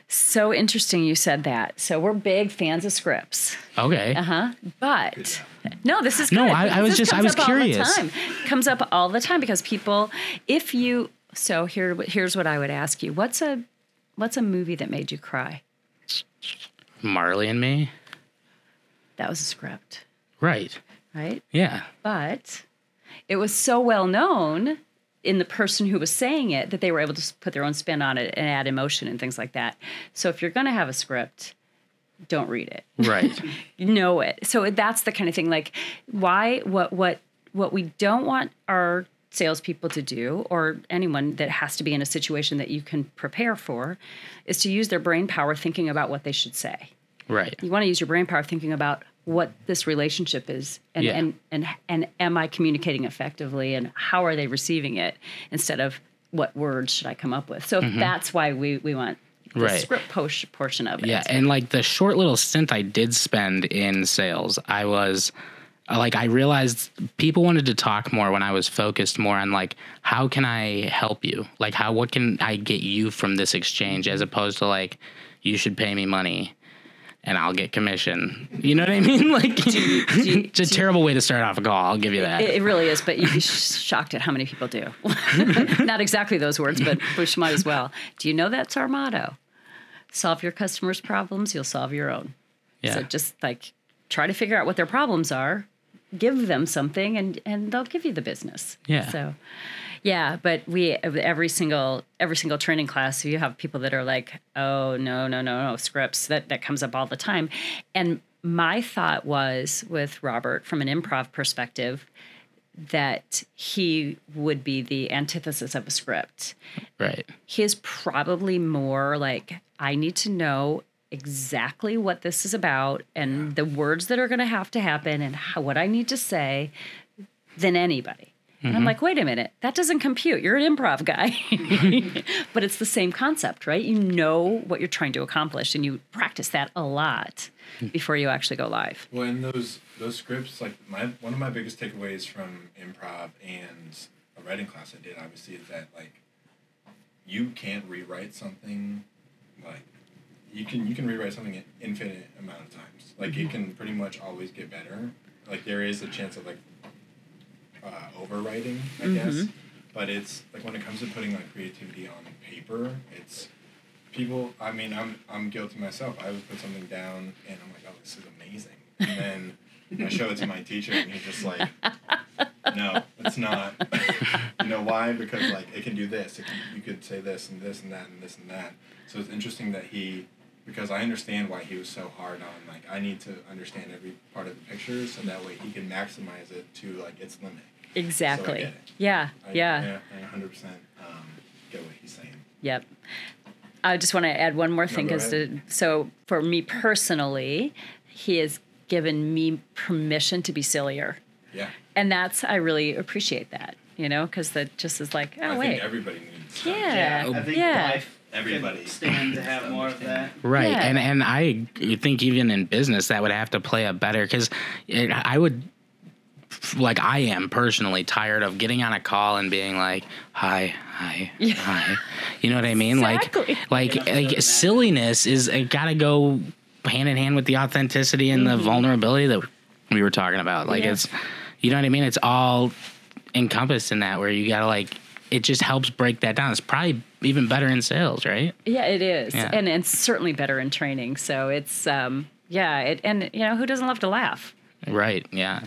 So interesting you said that. So we're big fans of scripts. Okay, Uh huh. But no, this is No. I- I was just- I was up all the curious. time. Comes up all the time because people, if you, so here, here's what I would ask you. What's a, what's a movie that made you cry? Marley and me, That was a script, right? right? Yeah, But it was so well known in the person who was saying it that they were able to put their own spin on it and add emotion and things like that. So if you're going to have a script, don't read it. right. (laughs) know it. So that's the kind of thing. Like, why? What? What? What we don't want our salespeople to do, or anyone that has to be in a situation that you can prepare for, is to use their brain power thinking about what they should say. right. You want to use your brain power thinking about what this relationship is, and Yeah. and and and am I communicating effectively, and how are they receiving it, instead of what words should I come up with. So that's why we we want. The Mm-hmm. Right. script post portion of it. Yeah, and like the short little stint I did spend in sales, I was like I realized people wanted to talk more when I was focused more on like how can I help you? Like how what can I get you from this exchange as opposed to like you should pay me money and I'll get commission. You know what I mean? (laughs) Like you- it's a terrible way to start off a call, I'll give you that. It, it really is, but you'd be shocked at how many people do. (laughs) Not exactly those words, but which might as well. Do you know that's our motto? Solve your customers' problems, you'll solve your own. yeah. So just like try to figure out what their problems are, give them something, and and they'll give you the business. Yeah. So. Yeah, but we every single every single training class you have people that are like, "Oh, no, no, no, no, scripts." That that comes up all the time. And my thought was with Robert from an improv perspective that he would be the antithesis of a script right. he is probably more like I need to know exactly what this is about and the words that are going to have to happen and how, what I need to say than anybody. And I'm mm-hmm. like, wait a minute, that doesn't compute. You're an improv guy. (laughs) but it's the same concept, right? You know what you're trying to accomplish and you practice that a lot hmm. before you actually go live. Well, in those those scripts, like my one of my biggest takeaways from improv and a writing class I did, obviously, is that like you can't rewrite something like you can you can rewrite something an infinite amount of times. Like it mm-hmm. can pretty much always get better. Like there is a chance of like uh, overwriting, I guess. But it's like when it comes to putting like creativity on paper, it's people i mean i'm i'm guilty myself. I would put something down and i'm like oh this is amazing. And then i show it to my teacher and he's just like no it's not. (laughs) You know why? Because like it can do this. It can, you could say this and this and that and this and that. So it's interesting that he because i understand why he was so hard on like i need to understand every part of the picture so that way he can maximize it to like its limit Exactly. get it. yeah. I, yeah. I, I 100% um, get what he's saying Yep. I just want to add one more thing go because ahead. so for me personally, he has given me permission to be sillier, Yeah. and that's I really appreciate that. You know, because that just is like, oh I wait, think everybody needs. yeah, I think yeah. life Everybody stand to have more of that. Right, Yeah. and and I think even in business that would have to play a better because I would like I am personally tired of getting on a call and being like, "Hi, hi, hi," you know what I mean? Exactly. Like, like, like silliness is it got to go hand in hand with the authenticity and the vulnerability that we were talking about. Like Yeah. it's, you know what I mean? It's all encompassed in that where you got to like. It just helps break that down. It's probably even better in sales, right? Yeah, it is, Yeah. and it's certainly better in training. So it's um, yeah, it, and you know who doesn't love to laugh? Right. Yeah.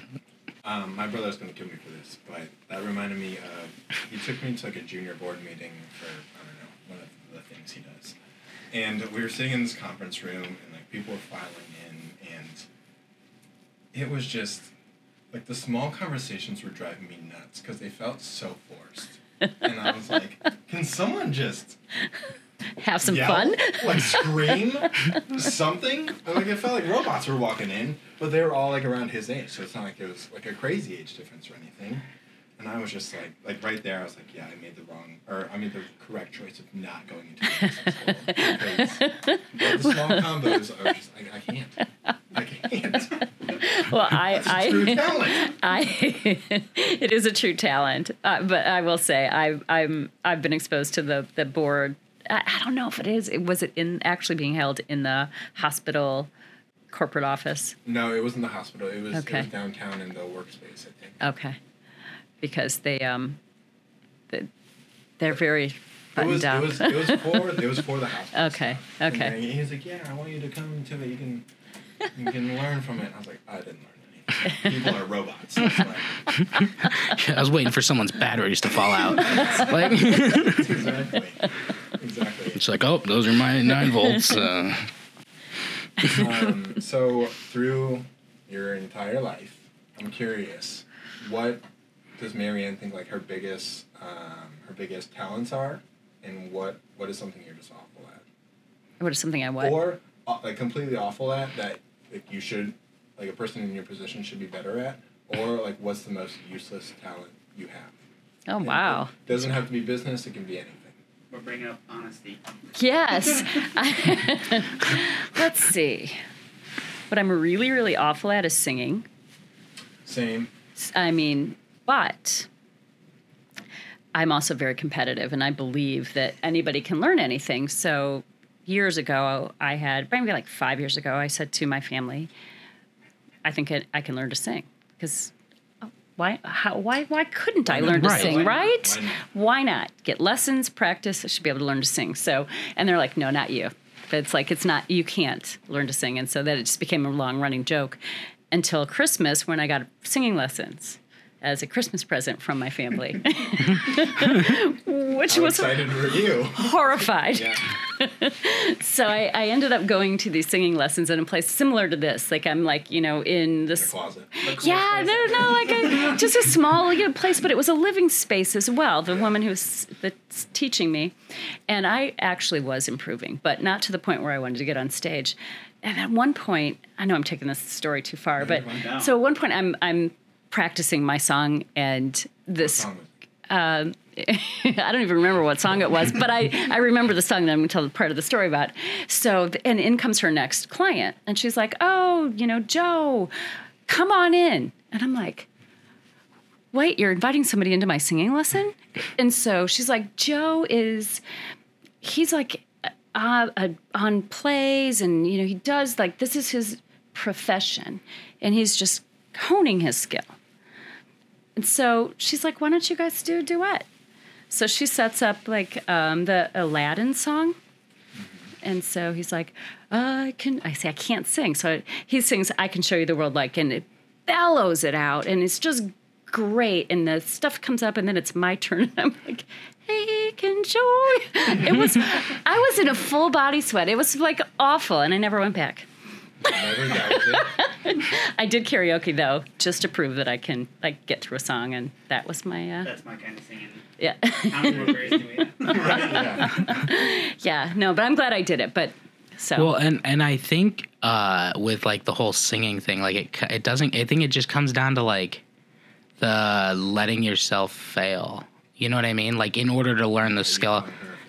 Um, my brother's gonna kill me for this, but that reminded me of he took me to like a junior board meeting for I don't know one of the things he does, and we were sitting in this conference room and like people were filing in and it was just like the small conversations were driving me nuts because they felt so forced, and I was like, can someone just Have some yell, fun. (laughs) like scream (laughs) something. Like it felt like robots were walking in, but they were all like around his age, so it's not like it was like a crazy age difference or anything. And I was just like, like right there, I was like, yeah, I made the wrong, or I made the correct choice of not going into the business (laughs) world because the small combos are just, I, I can't, I can't. Well, I, It's a true I. I, it is a true talent. Uh, but I will say, I, I'm, I've been exposed to the the board. I, I don't know if it is. It was it in actually being held in the hospital corporate office. No, it wasn't the hospital. It was, Okay. it was downtown in the workspace, I think. Okay, because they um, they, they're very It buttoned was, down. it was it was for it was for the (laughs) hospital. Okay, stuff. okay. And he was like, "Yeah, I want you to come to it. You can you can learn from it." And I was like, "I didn't learn anything. People are robots." That's right. (laughs) I was waiting for someone's batteries to fall out. (laughs) like, exactly. Exactly. it's like, oh, those are my nine volts. Uh, Um, so through your entire life, I'm curious, what does Mary Ann think like her biggest um, her biggest talents are, and what what is something you're just awful at? what is something I what? or uh, like completely awful at that like you should like a person in your position should be better at or like what's the most useless talent you have oh And wow. it doesn't have to be business it can be anything We're bringing up honesty. Yes. (laughs) Let's see. What I'm really, really awful at is singing. same I mean, but I'm also very competitive, and I believe that anybody can learn anything. So years ago, I had maybe like five years ago, I said to my family, "I think I, I can learn to sing because." Why, how, why, why couldn't I learn to sing, Why not? right? Why not? Why not? Get lessons, practice. I should be able to learn to sing. So, and they're like, no, not you. But it's like, it's not, you can't learn to sing. And so that it just became a long running joke until Christmas when I got singing lessons as a Christmas present from my family, (laughs) (laughs) which how was excited were you horrified. (laughs) So I, I ended up going to these singing lessons in a place similar to this. Like I'm like, you know, in the this closet yeah, no, no, like a, just a small you know, place, but it was a living space as well. The woman who was that's teaching me, and I actually was improving, but not to the point where I wanted to get on stage. And at one point, I know I'm taking this story too far, but so at one point, I'm I'm practicing my song, and this Song was- (laughs) I don't even remember what song it was, but I, I remember the song that I'm going to tell the part of the story about. So, and in comes her next client, and she's like, "Oh, you know, Joe, come on in." And I'm like, "Wait, you're inviting somebody into my singing lesson?" And so she's like, "Joe is, he's like, uh, uh, on plays, and you know, he does like this is his profession, and he's just honing his skill." And so she's like, why don't you guys do a duet? So she sets up like um, the Aladdin song. And so he's like, I can, I say, I can't sing. So he sings, I can show you the world like, and it bellows it out. And it's just great. And the stuff comes up, and then it's my turn. And (laughs) I'm like, hey, can show. It was, I was in a full body sweat. It was like awful. And I never went back. Never, that it. (laughs) I did karaoke though, just to prove that I can like get through a song, and that was my uh, That's my kind of singing. yeah, How many more berries do we have? Right? (laughs) Yeah. yeah. No, but I'm glad I did it. But so Well, and and I think uh, with like the whole singing thing, like it it doesn't. I think it just comes down to like the letting yourself fail. You know what I mean? Like in order to learn the skill.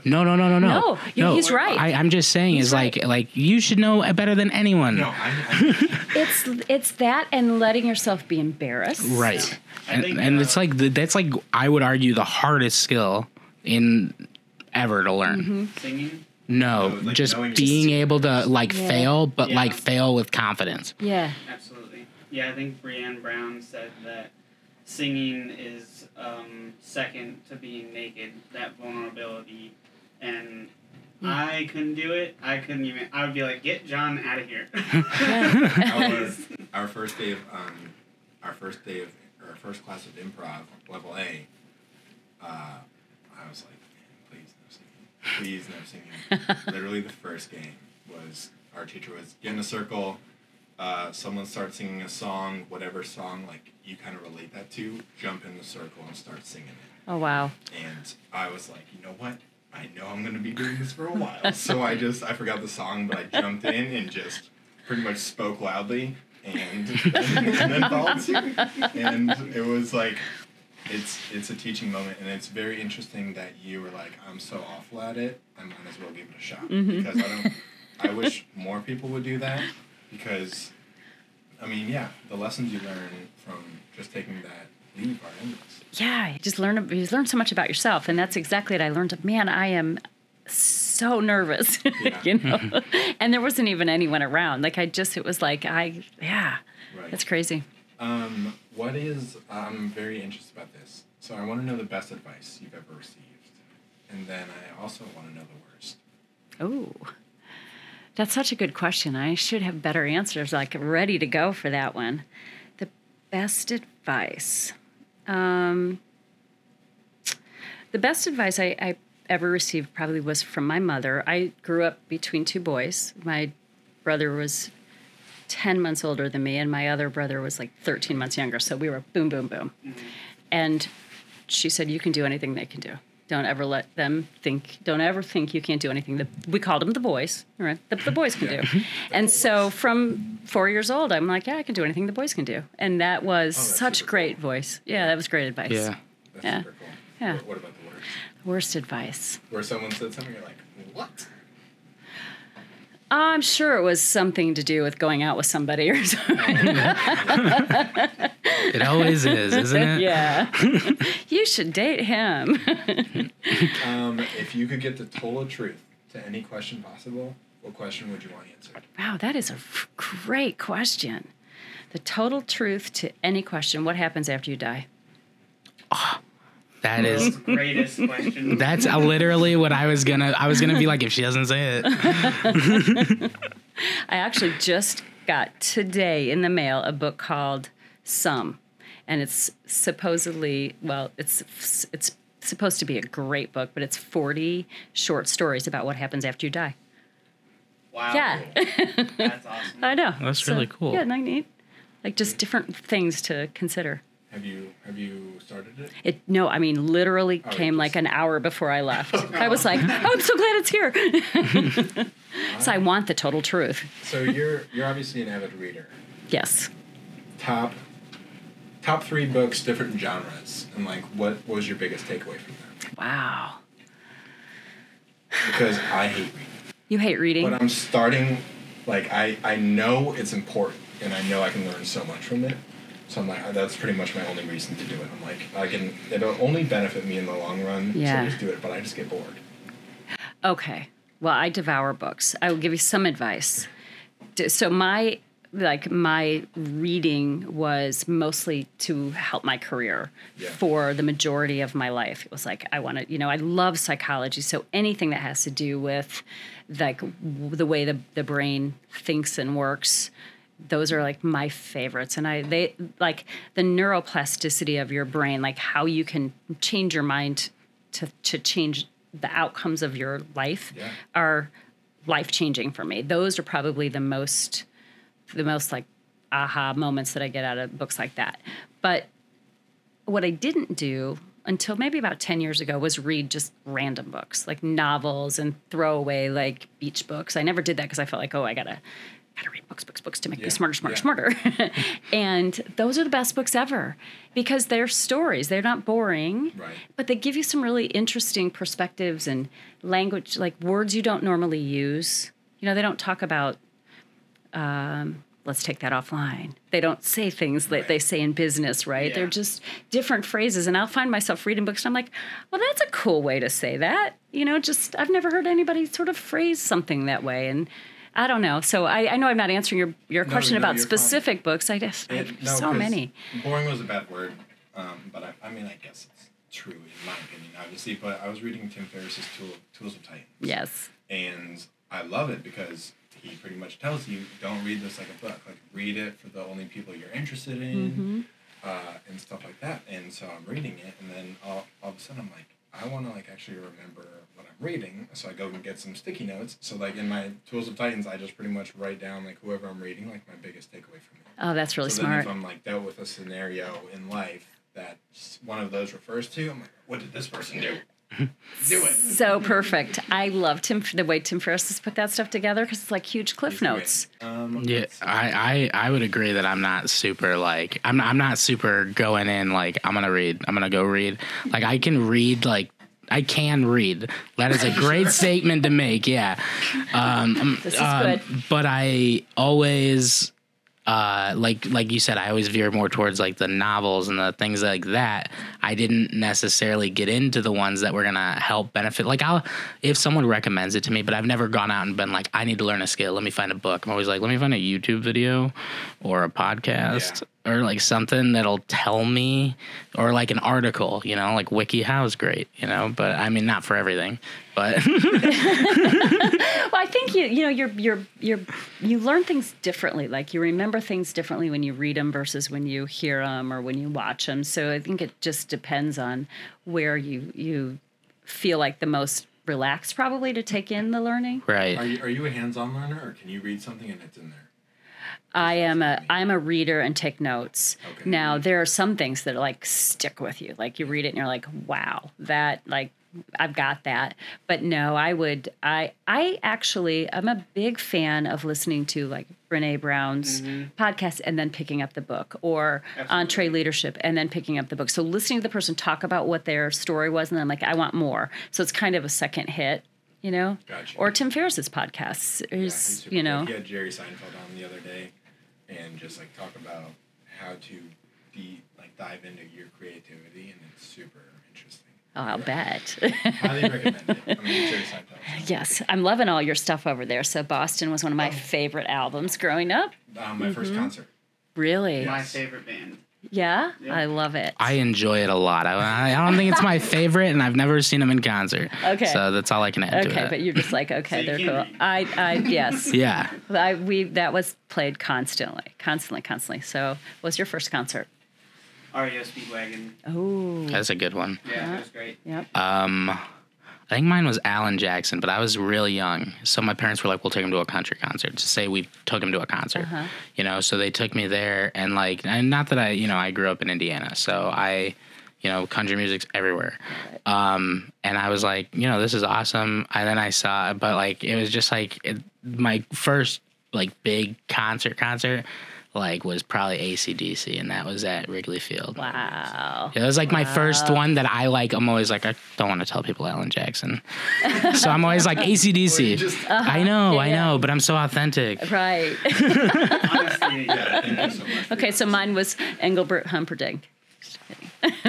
No, no, no, no, no. No, you- he's right. I, I'm just saying is right. like like you should know better than anyone. No, I, I, (laughs) it's it's that and letting yourself be embarrassed. Right. I And, think, and uh, it's like the, that's like I would argue the hardest skill in ever to learn. Mm-hmm. Singing? No, No, like just knowing- being able to like Yeah. fail, but Yeah. like fail with confidence. Yeah. Absolutely. Yeah, I think Brené Brown said that singing is um, second to being naked, that vulnerability. And I couldn't do it. I couldn't even. I would be like, get John out of here. (laughs) our, (laughs) our first day of um, our first day of our first class of improv level A, uh, I was like, "Man, please no singing, please no singing. (laughs) Literally, the first game was our teacher was get in a circle. Uh, someone starts singing a song, whatever song like you kind of relate that to. Jump in the circle and start singing it. Oh wow. And I was like, you know what? I know I'm gonna be doing this for a while. (laughs) so I just I forgot the song, but I jumped in and just pretty much spoke loudly and (laughs) and then followed suit. And it was like it's it's a teaching moment and it's very interesting that you were like, I'm so awful at it, I might as well give it a shot. Mm-hmm. Because I don't I wish more people would do that because I mean, yeah, the lessons you learn from just taking that endless. Yeah, you just learn you learn so much about yourself, and that's exactly what I learned. Man, I am so nervous, (laughs) Yeah. you know. (laughs) and there wasn't even anyone around. Like I just, it was like I, yeah, Right. it's crazy. Um, what is? I'm very interested about this. So I want to know the best advice you've ever received, and then I also want to know the worst. Oh, that's such a good question. I should have better answers, like ready to go for that one. The best advice. Um, the best advice I, I ever received probably was from my mother. I grew up between two boys. My brother was 10 months older than me, and my other brother was like 13 months younger. So we were boom, boom, boom. And she said, You can do anything they can do. Don't ever let them think, don't ever think you can't do anything. The, we called them the boys, right? The, the boys can do. (laughs) And so from four years old, I'm like, Yeah, I can do anything the boys can do. And that was Oh, such great cool. voice. Yeah, that was great advice. Yeah. That's Yeah. super cool. Yeah. What, what about the worst? Worst advice. Where someone said something, you're like, what? I'm sure it was something to do with going out with somebody or something. It always is, isn't it? yeah. (laughs) you should date him. Um, if you could get the total truth to any question possible, what question would you want answered? wow, that is a f- great question. The total truth to any question what happens after you die? That is World's greatest question. that's uh, literally what I was gonna I was gonna be like if she doesn't say it. (laughs) I actually just got today in the mail a book called Sum, and it's supposedly well, it's it's supposed to be a great book, but it's 40 short stories about what happens after you die. wow. Yeah. That's awesome. (laughs) I know. That's really cool. Yeah, not neat. Like just different things to consider. Have you have you started it? It no, I mean literally Oh, came like an hour before I left. (laughs) I was like, oh, I'm so glad it's here. (laughs) so I want the total truth. So you're you're obviously an avid reader. Yes. Top top three books, different genres, and like what was your biggest takeaway from them? Wow. Because I hate reading. You hate reading? But I'm starting, like, I, I know it's important, and I know I can learn so much from it. So I'm like, that's pretty much my only reason to do it. I'm like, I can, it'll only benefit me in the long run, Yeah. so just do it, but I just get bored. Okay. Well, I devour books. I will give you some advice. So my like my reading was mostly to help my career Yeah. for the majority of my life. It was like I want to, you know, I love psychology, so anything that has to do with like w- the way the the brain thinks and works those are like my favorites and i they like the neuroplasticity of your brain like how you can change your mind to to change the outcomes of your life Yeah. are life changing for me those are probably the most the most like aha moments that I get out of books like that. But what I didn't do until maybe about 10 years ago was read just random books like novels and throwaway like beach books. I never did that because I felt like, oh, I gotta gotta read books, books, books to make Yeah, me smarter, smarter, yeah. smarter. (laughs) and those are the best books ever because they're stories. They're not boring, Right. but they give you some really interesting perspectives and language, like words you don't normally use. You know, they don't talk about um, let's take that offline. They don't say things that Right. they say in business, right? They're just different phrases. And I'll find myself reading books and I'm like, well, that's a cool way to say that. You know, just I've never heard anybody sort of phrase something that way. And I don't know. So I, I know I'm not answering your, your No, question no, about you're fine. specific books. I just I It- have no, so many. Boring was a bad word, um, but I, I mean, I guess it's true in my opinion, obviously. But I was reading Tim Ferriss's Tool, Tools of Titans. Yes. And I love it because he pretty much tells you, don't read this like a book. Like, read it for the only people you're interested in, uh, and stuff like that. And so I'm reading it, and then all, all of a sudden I'm like, I want to like actually remember what I'm reading. So I go and get some sticky notes. So like in my Tools of Titans, I just pretty much write down like whoever I'm reading, like my biggest takeaway from it. Oh, that's really so smart. then if I'm like dealt with a scenario in life that one of those refers to, I'm like, what did this person do? (laughs) do it. So perfect. I love Tim the way Tim Ferriss has put that stuff together because it's like huge cliff notes. Um, Yeah. I, I I would agree that I'm not super like I'm I'm not super going in like I'm gonna read I'm gonna go read like I can read like I can read that is a great (laughs) statement to make yeah um, This is um, good. but I always uh, like like you said, I always veer more towards like the novels and the things like that. I didn't necessarily get into the ones that were gonna help benefit. Like I'll if someone recommends it to me, but I've never gone out and been like, I need to learn a skill. Let me find a book. I'm always like, let me find a YouTube video or a podcast or like something that'll tell me or like an article. You know, like WikiHow is great. You know, but I mean not for everything, but. (laughs) Well, I think you you know you're you're you're you learn things differently. Like you remember things differently when you read them versus when you hear them or when you watch them. So I think it just depends on where you you feel like the most relaxed, probably to take in the learning. Right. Are you, are you a hands-on learner, or can you read something and it's in there? I am a I'm a reader and take notes. Okay. Now there are some things that like stick with you. Like you read it and you're like, wow, that like I've got that. But no, I would I I actually I'm a big fan of listening to like Brené Brown's mm-hmm. podcast and then picking up the book or EntreLeadership and then picking up the book. So listening to the person talk about what their story was and then I'm like, I want more. So it's kind of a second hit, you know? Gotcha. Or Tim Ferriss's podcasts Yeah, is, super you know. He had Jerry Seinfeld on the other day, and just like talk about how to be like dive into your creativity, and it's super interesting. Oh, I'll bet. Highly recommend it. I mean, yes, I'm loving all your stuff over there. So Boston was one of my favorite albums growing up. Um, my first concert. Really? My favorite band. Yeah, Yeah. I love it. I enjoy it a lot. I, I don't think it's my (laughs) favorite, and I've never seen them in concert. Okay. So that's all I can add to it. okay, but you're just like, okay, you they're cool. I, I, yes, (laughs) yeah. I, we that was played constantly, constantly, constantly. So, what was your first concert? REO Speedwagon. Oh, That's a good one. Yeah, it was great. yep. Um, I think mine was Alan Jackson, but I was really young. So my parents were like, we'll take him to a country concert. To say we took him to a concert. Uh-huh. You know, so they took me there. And like, and not that I, you know, I grew up in Indiana. So I, you know, country music's everywhere. Um, and I was like, you know, this is awesome. And then I saw, but like, it was just like it, my first like big concert concert. Like was probably ACDC, and that was at Wrigley Field. Wow. Yeah, it was like my first one that I like. I'm always like, I don't want to tell people Alan Jackson. so I'm always like ACDC. just- (laughs) I know, Yeah, I know, but I'm so authentic. Right. (laughs) Honestly, Yeah, thank you so much. (laughs) okay, your so mine was Engelbert Humperdinck. Don't know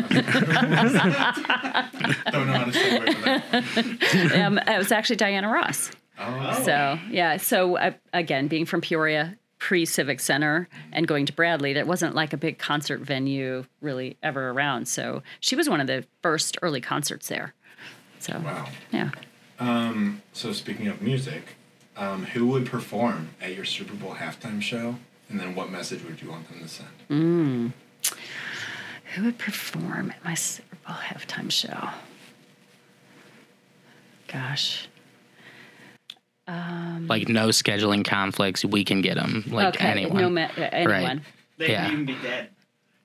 how to segue that. um, it was actually Diana Ross. Oh, So yeah, so uh, again, being from Peoria, pre Civic Center, and going to Bradley, that wasn't like a big concert venue really ever around. So she was one of the first early concerts there. So wow. yeah, Um, so speaking of music, um, who would perform at your Super Bowl halftime show, and then what message would you want them to send? who would perform at my Super Bowl halftime show? Gosh. Like no scheduling conflicts. We can get them. Like okay, anyone. no ma- uh, anyone. They Yeah. can even be dead.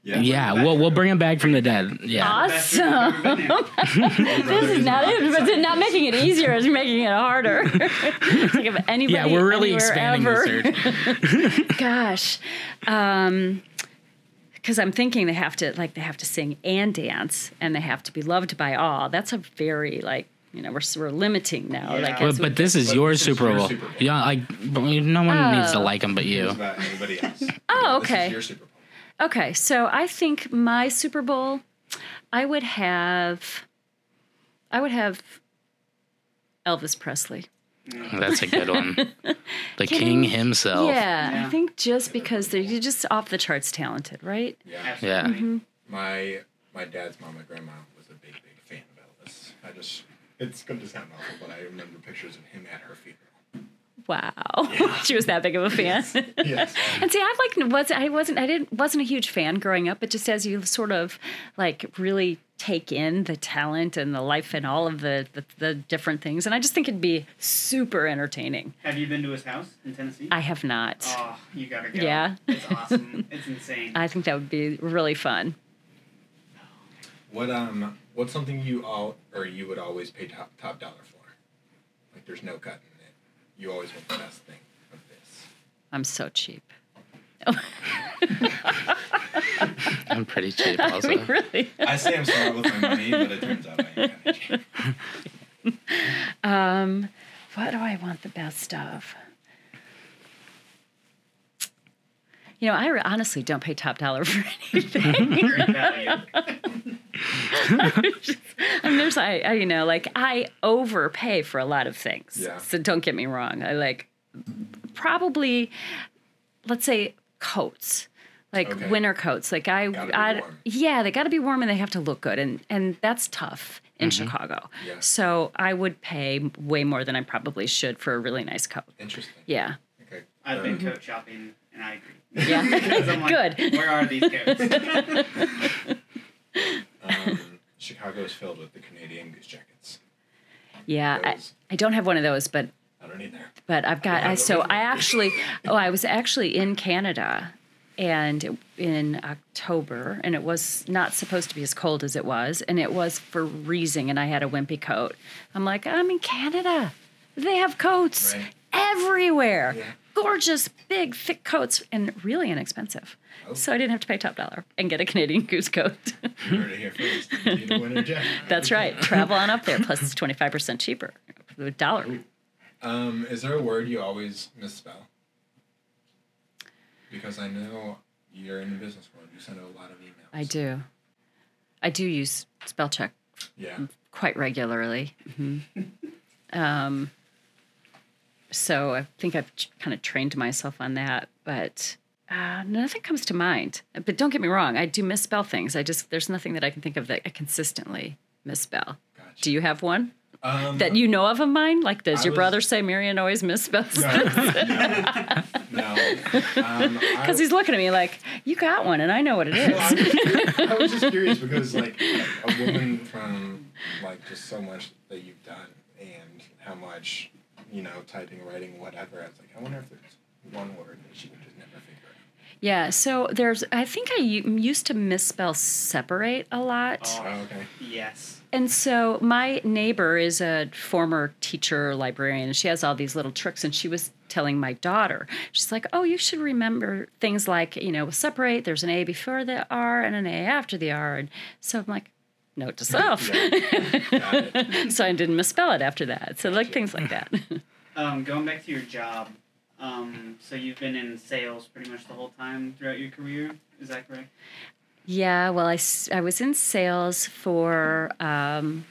yeah, we'll we'll bring them back from the dead. Yeah. Best food I've ever been in. (laughs) This is not it, but it's not making it easier. It's making it harder. (laughs) It's like if anybody, Yeah, we're really expanding ever. the search. (laughs) Gosh, because I'm thinking they have to like they have to sing and dance, and they have to be loved by all. That's a very like you know we're we're limiting now. Yeah. Like, But, we- but this is But your this is Super your Bowl. Super Bowl. Yeah, like but no one needs to Oh. like him but you. About anybody else. (laughs) Oh, This okay. is your Super Bowl. Okay, so I think my Super Bowl, I would have, I would have Elvis Presley. That's a good one. (laughs) The king himself. Yeah, Yeah. I think just because they're you're just off the charts talented, right? Yeah. Yeah. Mm-hmm. My my dad's mom, my grandma, was a big, big fan of Elvis. I just it's going to sound awful, but I remember pictures of him at her funeral. Wow, (laughs) she was that big of a fan. Yes. (laughs) and see, I like was I wasn't I didn't wasn't a huge fan growing up, but just as you sort of like really take in the talent and the life and all of the the, the different things, and I just think it'd be super entertaining. Have you been to his house in Tennessee? I have not. Oh, you gotta go. Yeah. (laughs) It's awesome. it's insane. I think that would be really fun. What um what's something you all or you would always pay top top dollar for? Like there's no cutting in it. You always want the best thing of this. I'm so cheap. (laughs) I'm pretty cheap also. I mean, really. I say I'm smart with my money, but it turns out I ain't kinda cheap. (laughs) Um, what do I want the best of? You know, I re- honestly don't pay top dollar (laughs) for anything. Great value. (laughs) I mean, there's, I, I, you know, like I overpay for a lot of things. Yeah. So don't get me wrong. I like probably, let's say, coats. Like Okay. winter coats, like I, I yeah, they got to be warm and they have to look good, and and that's tough in Chicago. Yeah. So I would pay way more than I probably should for a really nice coat. Interesting. Yeah, Okay. I've been Mm-hmm. coat shopping and I agree. yeah, (laughs) I'm like, Good. Where are these coats? (laughs) Um, Chicago is filled with the Canadian goose jackets. yeah. I, I don't have one of those, but I don't either. but I've got. I, so I actually, oh, I was actually in Canada, and in October, and it was not supposed to be as cold as it was, and it was freezing, and I had a wimpy coat. I'm like, I'm in Canada. They have coats Right. everywhere. Yeah. Gorgeous, big, thick coats, and really inexpensive. Oh. So I didn't have to pay top dollar and get a Canadian (laughs) goose coat. You heard it here first. You need a winter jacket. (laughs) That's right. Travel on up there. Plus, it's 25% cheaper. The dollar. Um, is there a word you always misspell? Because I know you're in the business world. You send a lot of emails. I do. I do use spell check Yeah. quite regularly. hmm (laughs) um, so I think I've kind of trained myself on that, but uh, nothing comes to mind. But don't get me wrong, I do misspell things. I just there's nothing that I can think of that I consistently misspell. Gotcha. Do you have one Um, that you know of of mine? Like, does I your was- brother say Mary Ann always misspells? no. (laughs) Um, (laughs) I- Because he's looking at me like, you got one, and I know what it is. Well. (laughs) I, I was just curious because like a woman from like just so much that you've done and how much you know typing, writing, whatever. I was like, I wonder if there's one word that she would just never figure out. Yeah, so there's, I think I u- used to misspell separate a lot. Oh, okay. yes. And so my neighbor is a former teacher librarian, and she has all these little tricks. And she was telling my daughter, she's like, "Oh, you should remember things like you know, separate. There's an A before the R and an A after the R." And so I'm like, note to self. Yeah. (laughs) So I didn't misspell it after that. So like things like that. (laughs) Um, going back to your job, um, so you've been in sales pretty much the whole time throughout your career. Is that correct? Yeah, well, I, I was in sales for um,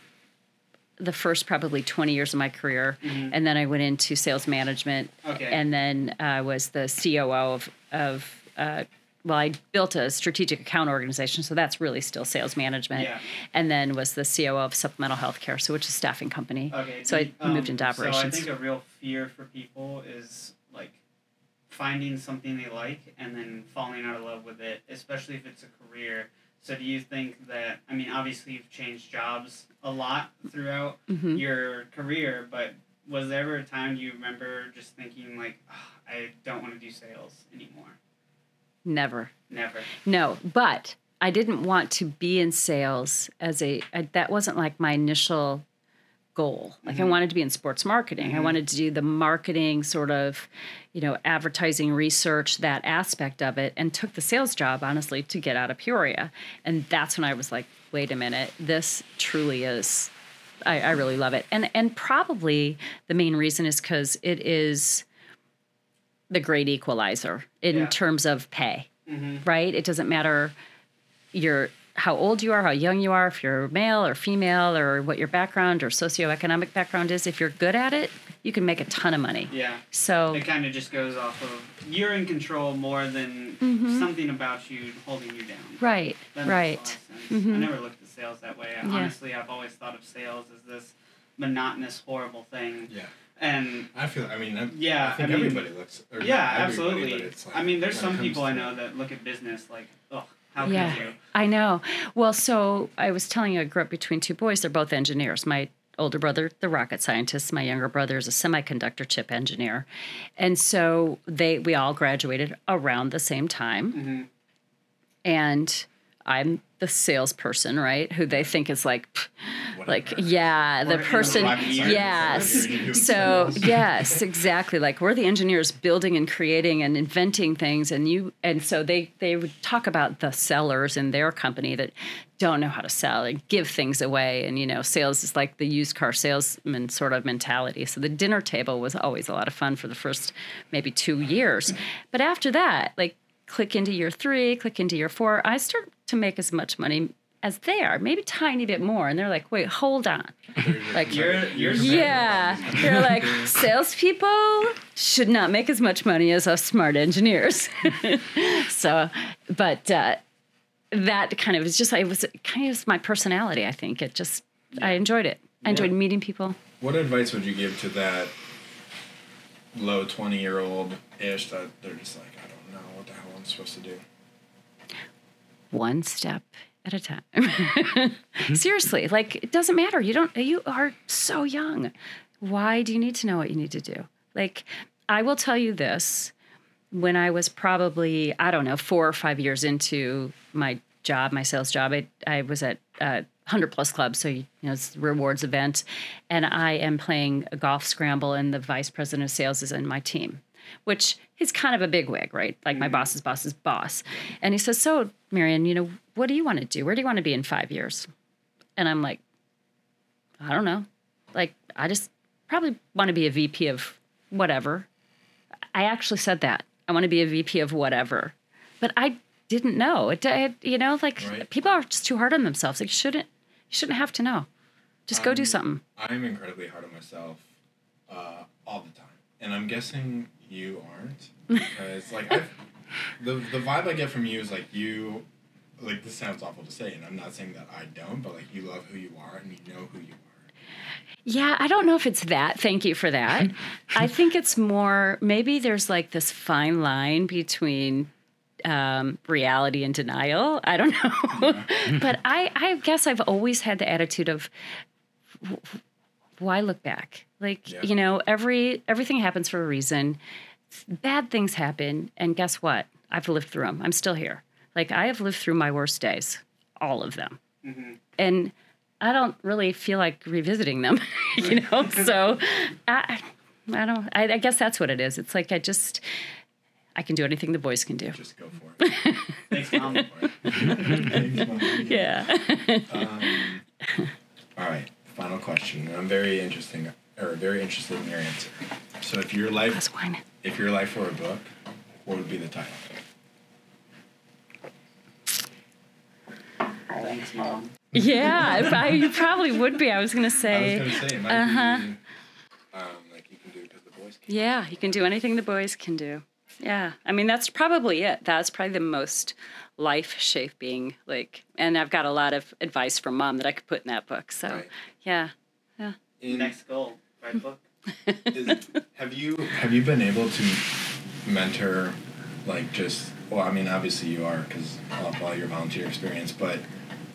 the first probably 20 years of my career. And then I went into sales management. Okay. And then I was the COO of, of uh, well, I built a strategic account organization. So that's really still sales management. Yeah. And then was the COO of supplemental healthcare, so which is a staffing company. Okay. So I um, moved into operations. So I think a real fear for people is like finding something they like and then falling out of love with it, especially if it's a career. So do you think that I mean obviously you've changed jobs a lot throughout Mhm. your career, but was there ever a time you remember just thinking like, "Ah, I don't want to do sales anymore? Never. Never. No, but I didn't want to be in sales as a I, that wasn't like my initial goal. Like I mm-hmm. wanted to be in sports marketing. I mm-hmm. wanted to do the marketing sort of, you know, advertising research, that aspect of it and took the sales job honestly to get out of Peoria. And that's when I was like, wait a minute, this truly is I, I really love it. And and probably the main reason is because it is the great equalizer in Yeah. terms of pay. Mm-hmm. Right? It doesn't matter your how old you are, how young you are, if you're male or female, or what your background or socioeconomic background is. If you're good at it, you can make a ton of money. Yeah. So It kind of just goes off of you're in control more than mm-hmm. something about you holding you down. right, That makes a lot right. of sense. Mm-hmm. I never looked at sales that way. Yeah. Honestly, I've always thought of sales as this monotonous, horrible thing. Yeah. And I feel. I mean, I, Yeah, I think I mean- everybody looks. Or yeah, everybody, absolutely. it's like I mean, there's some people I know that look at business like, oh, how Yeah. could you? I know. Well, so I was telling you, I grew up between two boys. They're both engineers. My older brother, the rocket scientist. My younger brother is a semiconductor chip engineer, and so they we all graduated around the same time. Mm-hmm. And I'm the salesperson, right? Who they think is like, like yeah, the person. Yes. lab, you're doing So yes, exactly. Like we're the engineers building and creating and inventing things, and you and so they they would talk about the sellers in their company that don't know how to sell and give things away, and you know, sales is like the used car salesman sort of mentality. So the dinner table was always a lot of fun for the first maybe two years, but after that, like click into year three, click into year four, I start to make as much money as they are, maybe tiny bit more, and they're like, wait, hold on, (laughs) like You're, you're yeah, they're like salespeople should not make as much money as us smart engineers. (laughs) so, but uh, that kind of is just it was kind of my personality. I think it just I enjoyed it. I enjoyed Yeah. meeting people. What advice would you give to that low twenty year old ish that they're just like, I don't know what the hell I'm supposed to do? One step at a time. (laughs) Seriously, like it doesn't matter. You don't you are so young. Why do you need to know what you need to do? Like I will tell you this, when I was probably, I don't know, 4 or 5 years into my job, my sales job, I I was at uh 100 plus club, so you know it's a rewards event, and I am playing a golf scramble, and the vice president of sales is in my team, which is kind of a big wig, right? Like my boss's boss's boss. And he says, So, Mary Ann, you know, what do you want to do? Where do you want to be in five years? And I'm like, I don't know. Like, I just probably want to be a VP of whatever. I actually said that. I want to be a VP of whatever. But I didn't know. It, it you know, like Right. people are just too hard on themselves. Like, you shouldn't, you shouldn't have to know. Just go do Um, something. I'm incredibly hard on myself uh, all the time, and I'm guessing you aren't because like I've, the the vibe I get from you is like you, like this sounds awful to say, and I'm not saying that I don't, but like you love who you are and you know who you are. Yeah, I don't know if it's that. Thank you for that. (laughs) I think it's more maybe there's like this fine line between um, reality and denial. I don't (laughs) know. but I, I guess I've always had the attitude of why look back? Like, Yeah. you know, every everything happens for a reason. Bad things happen, and guess what? I've lived through them. I'm still here. Like I have lived through my worst days, all of them and I don't really feel like revisiting them, (laughs) you know. (laughs) so I, I don't. I, I guess that's what it is. It's like I just I can do anything the boys can do. Just go for it. (laughs) Thanks, mom. Thanks, Mom. Yeah. Um, all right, final question. I'm very interesting, or very interested in your answer. So, if your life, That's if your life were a book, what would be the title? Thanks, mom. Yeah, if I, you probably would be. I was gonna say. I was say. gonna say uh-huh. um, like you can do because the boys can. Yeah, you can do anything the boys can do. Yeah, I mean that's probably it. That's probably the most life shaping. Like, and I've got a lot of advice from mom that I could put in that book. So, Right. yeah. In, Next goal, write book. (laughs) is, have you have you been able to mentor, like just well, I mean, obviously you are because of all your volunteer experience, but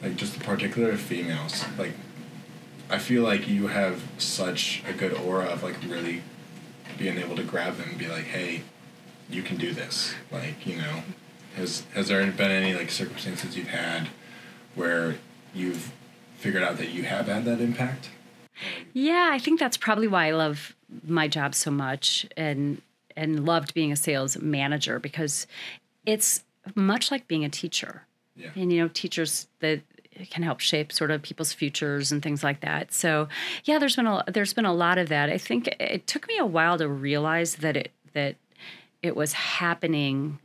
like just the particular females, like I feel like you have such a good aura of like really being able to grab them and be like, hey, you can do this. Like, you know, has has there been any like circumstances you've had where you've figured out that you have had that impact? Yeah, I think that's probably why I love my job so much and and loved being a sales manager because it's much like being a teacher. Yeah. And you know, teachers that can help shape sort of people's futures and things like that. So, yeah, there's been a there's been a lot of that. I think it took me a while to realize that it that it was happening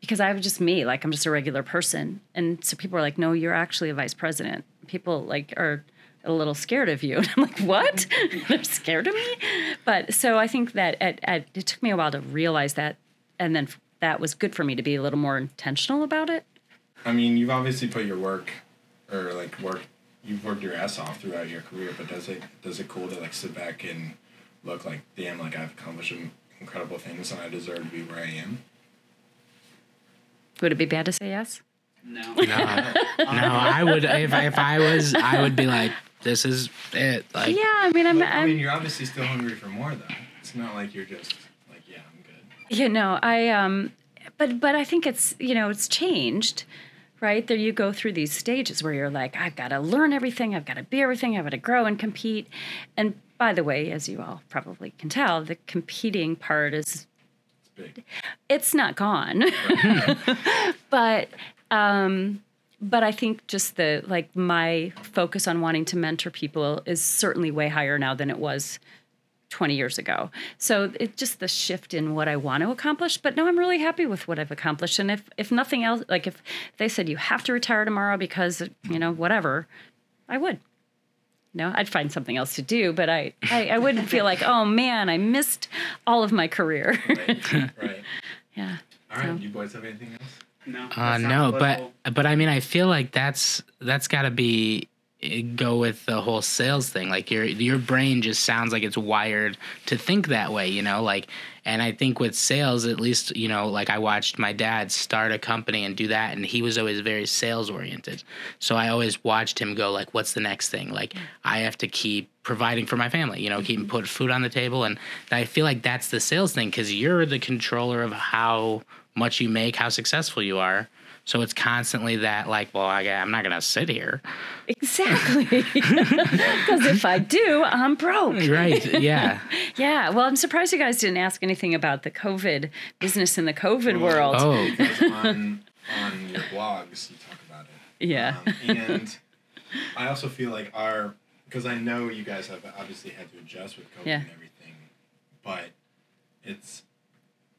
because I was just me, like I'm just a regular person. And so people are like, "No, you're actually a vice president." People like are a little scared of you. (laughs) And I'm like, "What? (laughs) They're scared of me?" But so I think that at, at, it took me a while to realize that and then that was good for me to be a little more intentional about it. I mean, you've obviously put your work or like work you've worked your ass off throughout your career, but does it does it cool to like sit back and look like damn like I've accomplished incredible things and I deserve to be where I am? Would it be bad to say yes? No. No, (laughs) no, I would if if I was I would be like, this is it. Like, Yeah, I mean, I'm, But, I I'm mean, you're obviously still hungry for more though. It's not like you're just like yeah, I'm good. you know, I um, but but I think it's you know it's changed, right? There you go through these stages where you're like, I've got to learn everything, I've got to be everything, I've got to grow and compete. And by the way, as you all probably can tell, the competing part is It's big. it's not gone, (laughs) but um, but I think just the like my focus on wanting to mentor people is certainly way higher now than it was 20 years ago. So it's just the shift in what I want to accomplish. But no, I'm really happy with what I've accomplished. And if if nothing else, like if they said you have to retire tomorrow because you know whatever, I would. No, I'd find something else to do, but I, I, I wouldn't feel like, oh man, I missed all of my career. Right. right. (laughs) yeah. All right. You boys have anything else? No. Uh, no, political. but but I mean, I feel like that's that's got to be go with the whole sales thing. Like your your brain just sounds like it's wired to think that way, you know. Like, and I think with sales, at least you know, like I watched my dad start a company and do that, and he was always very sales oriented. So I always watched him go like, "What's the next thing?" Like I have to keep providing for my family, you know, keep mm-hmm. put food on the table, and I feel like that's the sales thing because you're the controller of how much you make, how successful you are. So it's constantly that like, well, I, I'm not gonna sit here, Exactly. (laughs) Because if I do, I'm broke. right? Yeah. (laughs) Yeah. Well, I'm surprised you guys didn't ask anything about the COVID business in the COVID world. Oh, on on your blogs you talk about it. Yeah. Um, and I also feel like our because I know you guys have obviously had to adjust with COVID Yeah. and everything, but it's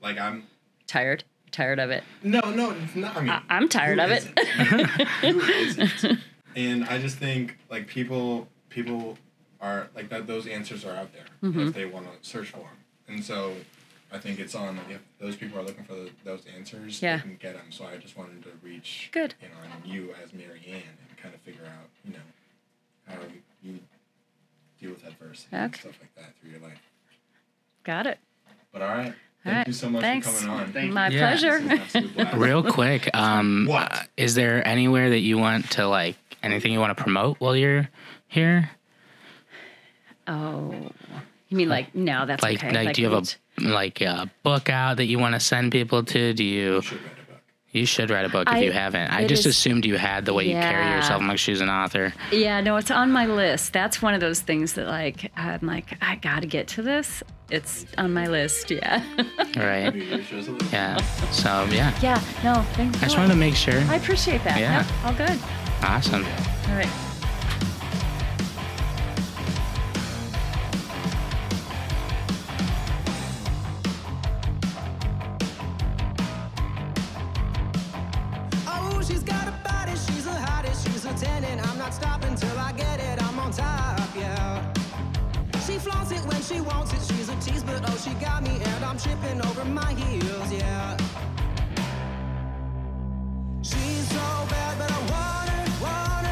like I'm Tired. Tired of it. no no it's not. I mean I- I'm tired who of it. isn't? (laughs) who isn't? And I just think like people people are like that. Those answers are out there Mm-hmm. if they want to search for them, and so. I think it's on if those people are looking for the, those answers, Yeah. they can get them. So I just wanted to reach Good. you know, on you as Mary Ann and kind of figure out, you know, how you deal with adversity and stuff like that through your life. Got it. But all right, All thank right. you so much Thanks. for coming on. Thank you. My Yeah. This is an pleasure. absolute real quick. Um, What? uh, is there anywhere that you want to like anything you want to promote while you're here? Oh. You mean like, no, that's Like, okay. like, do you have a like a book out that you want to send people to? Do you? You You should write a book if I- you haven't. I just is- assumed you had the way you carry yourself. I'm like she's an author. Yeah, no, it's on my list. That's one of those things that, like, I'm like, I got to get to this. It's on my list. Yeah. Right. New Year's resolution. Yeah. So yeah. yeah. No, thank I just no, wanted to make sure. I appreciate that. Yeah. Yep, all good. Awesome. All right. She's got a body, she's the hottest, she's a tenant. I'm not stopping till I get it, I'm on top, yeah. She flaunts it when she wants it, she's a tease, but oh, she got me, and I'm tripping over my heels, yeah. She's so bad, but I want her, want her.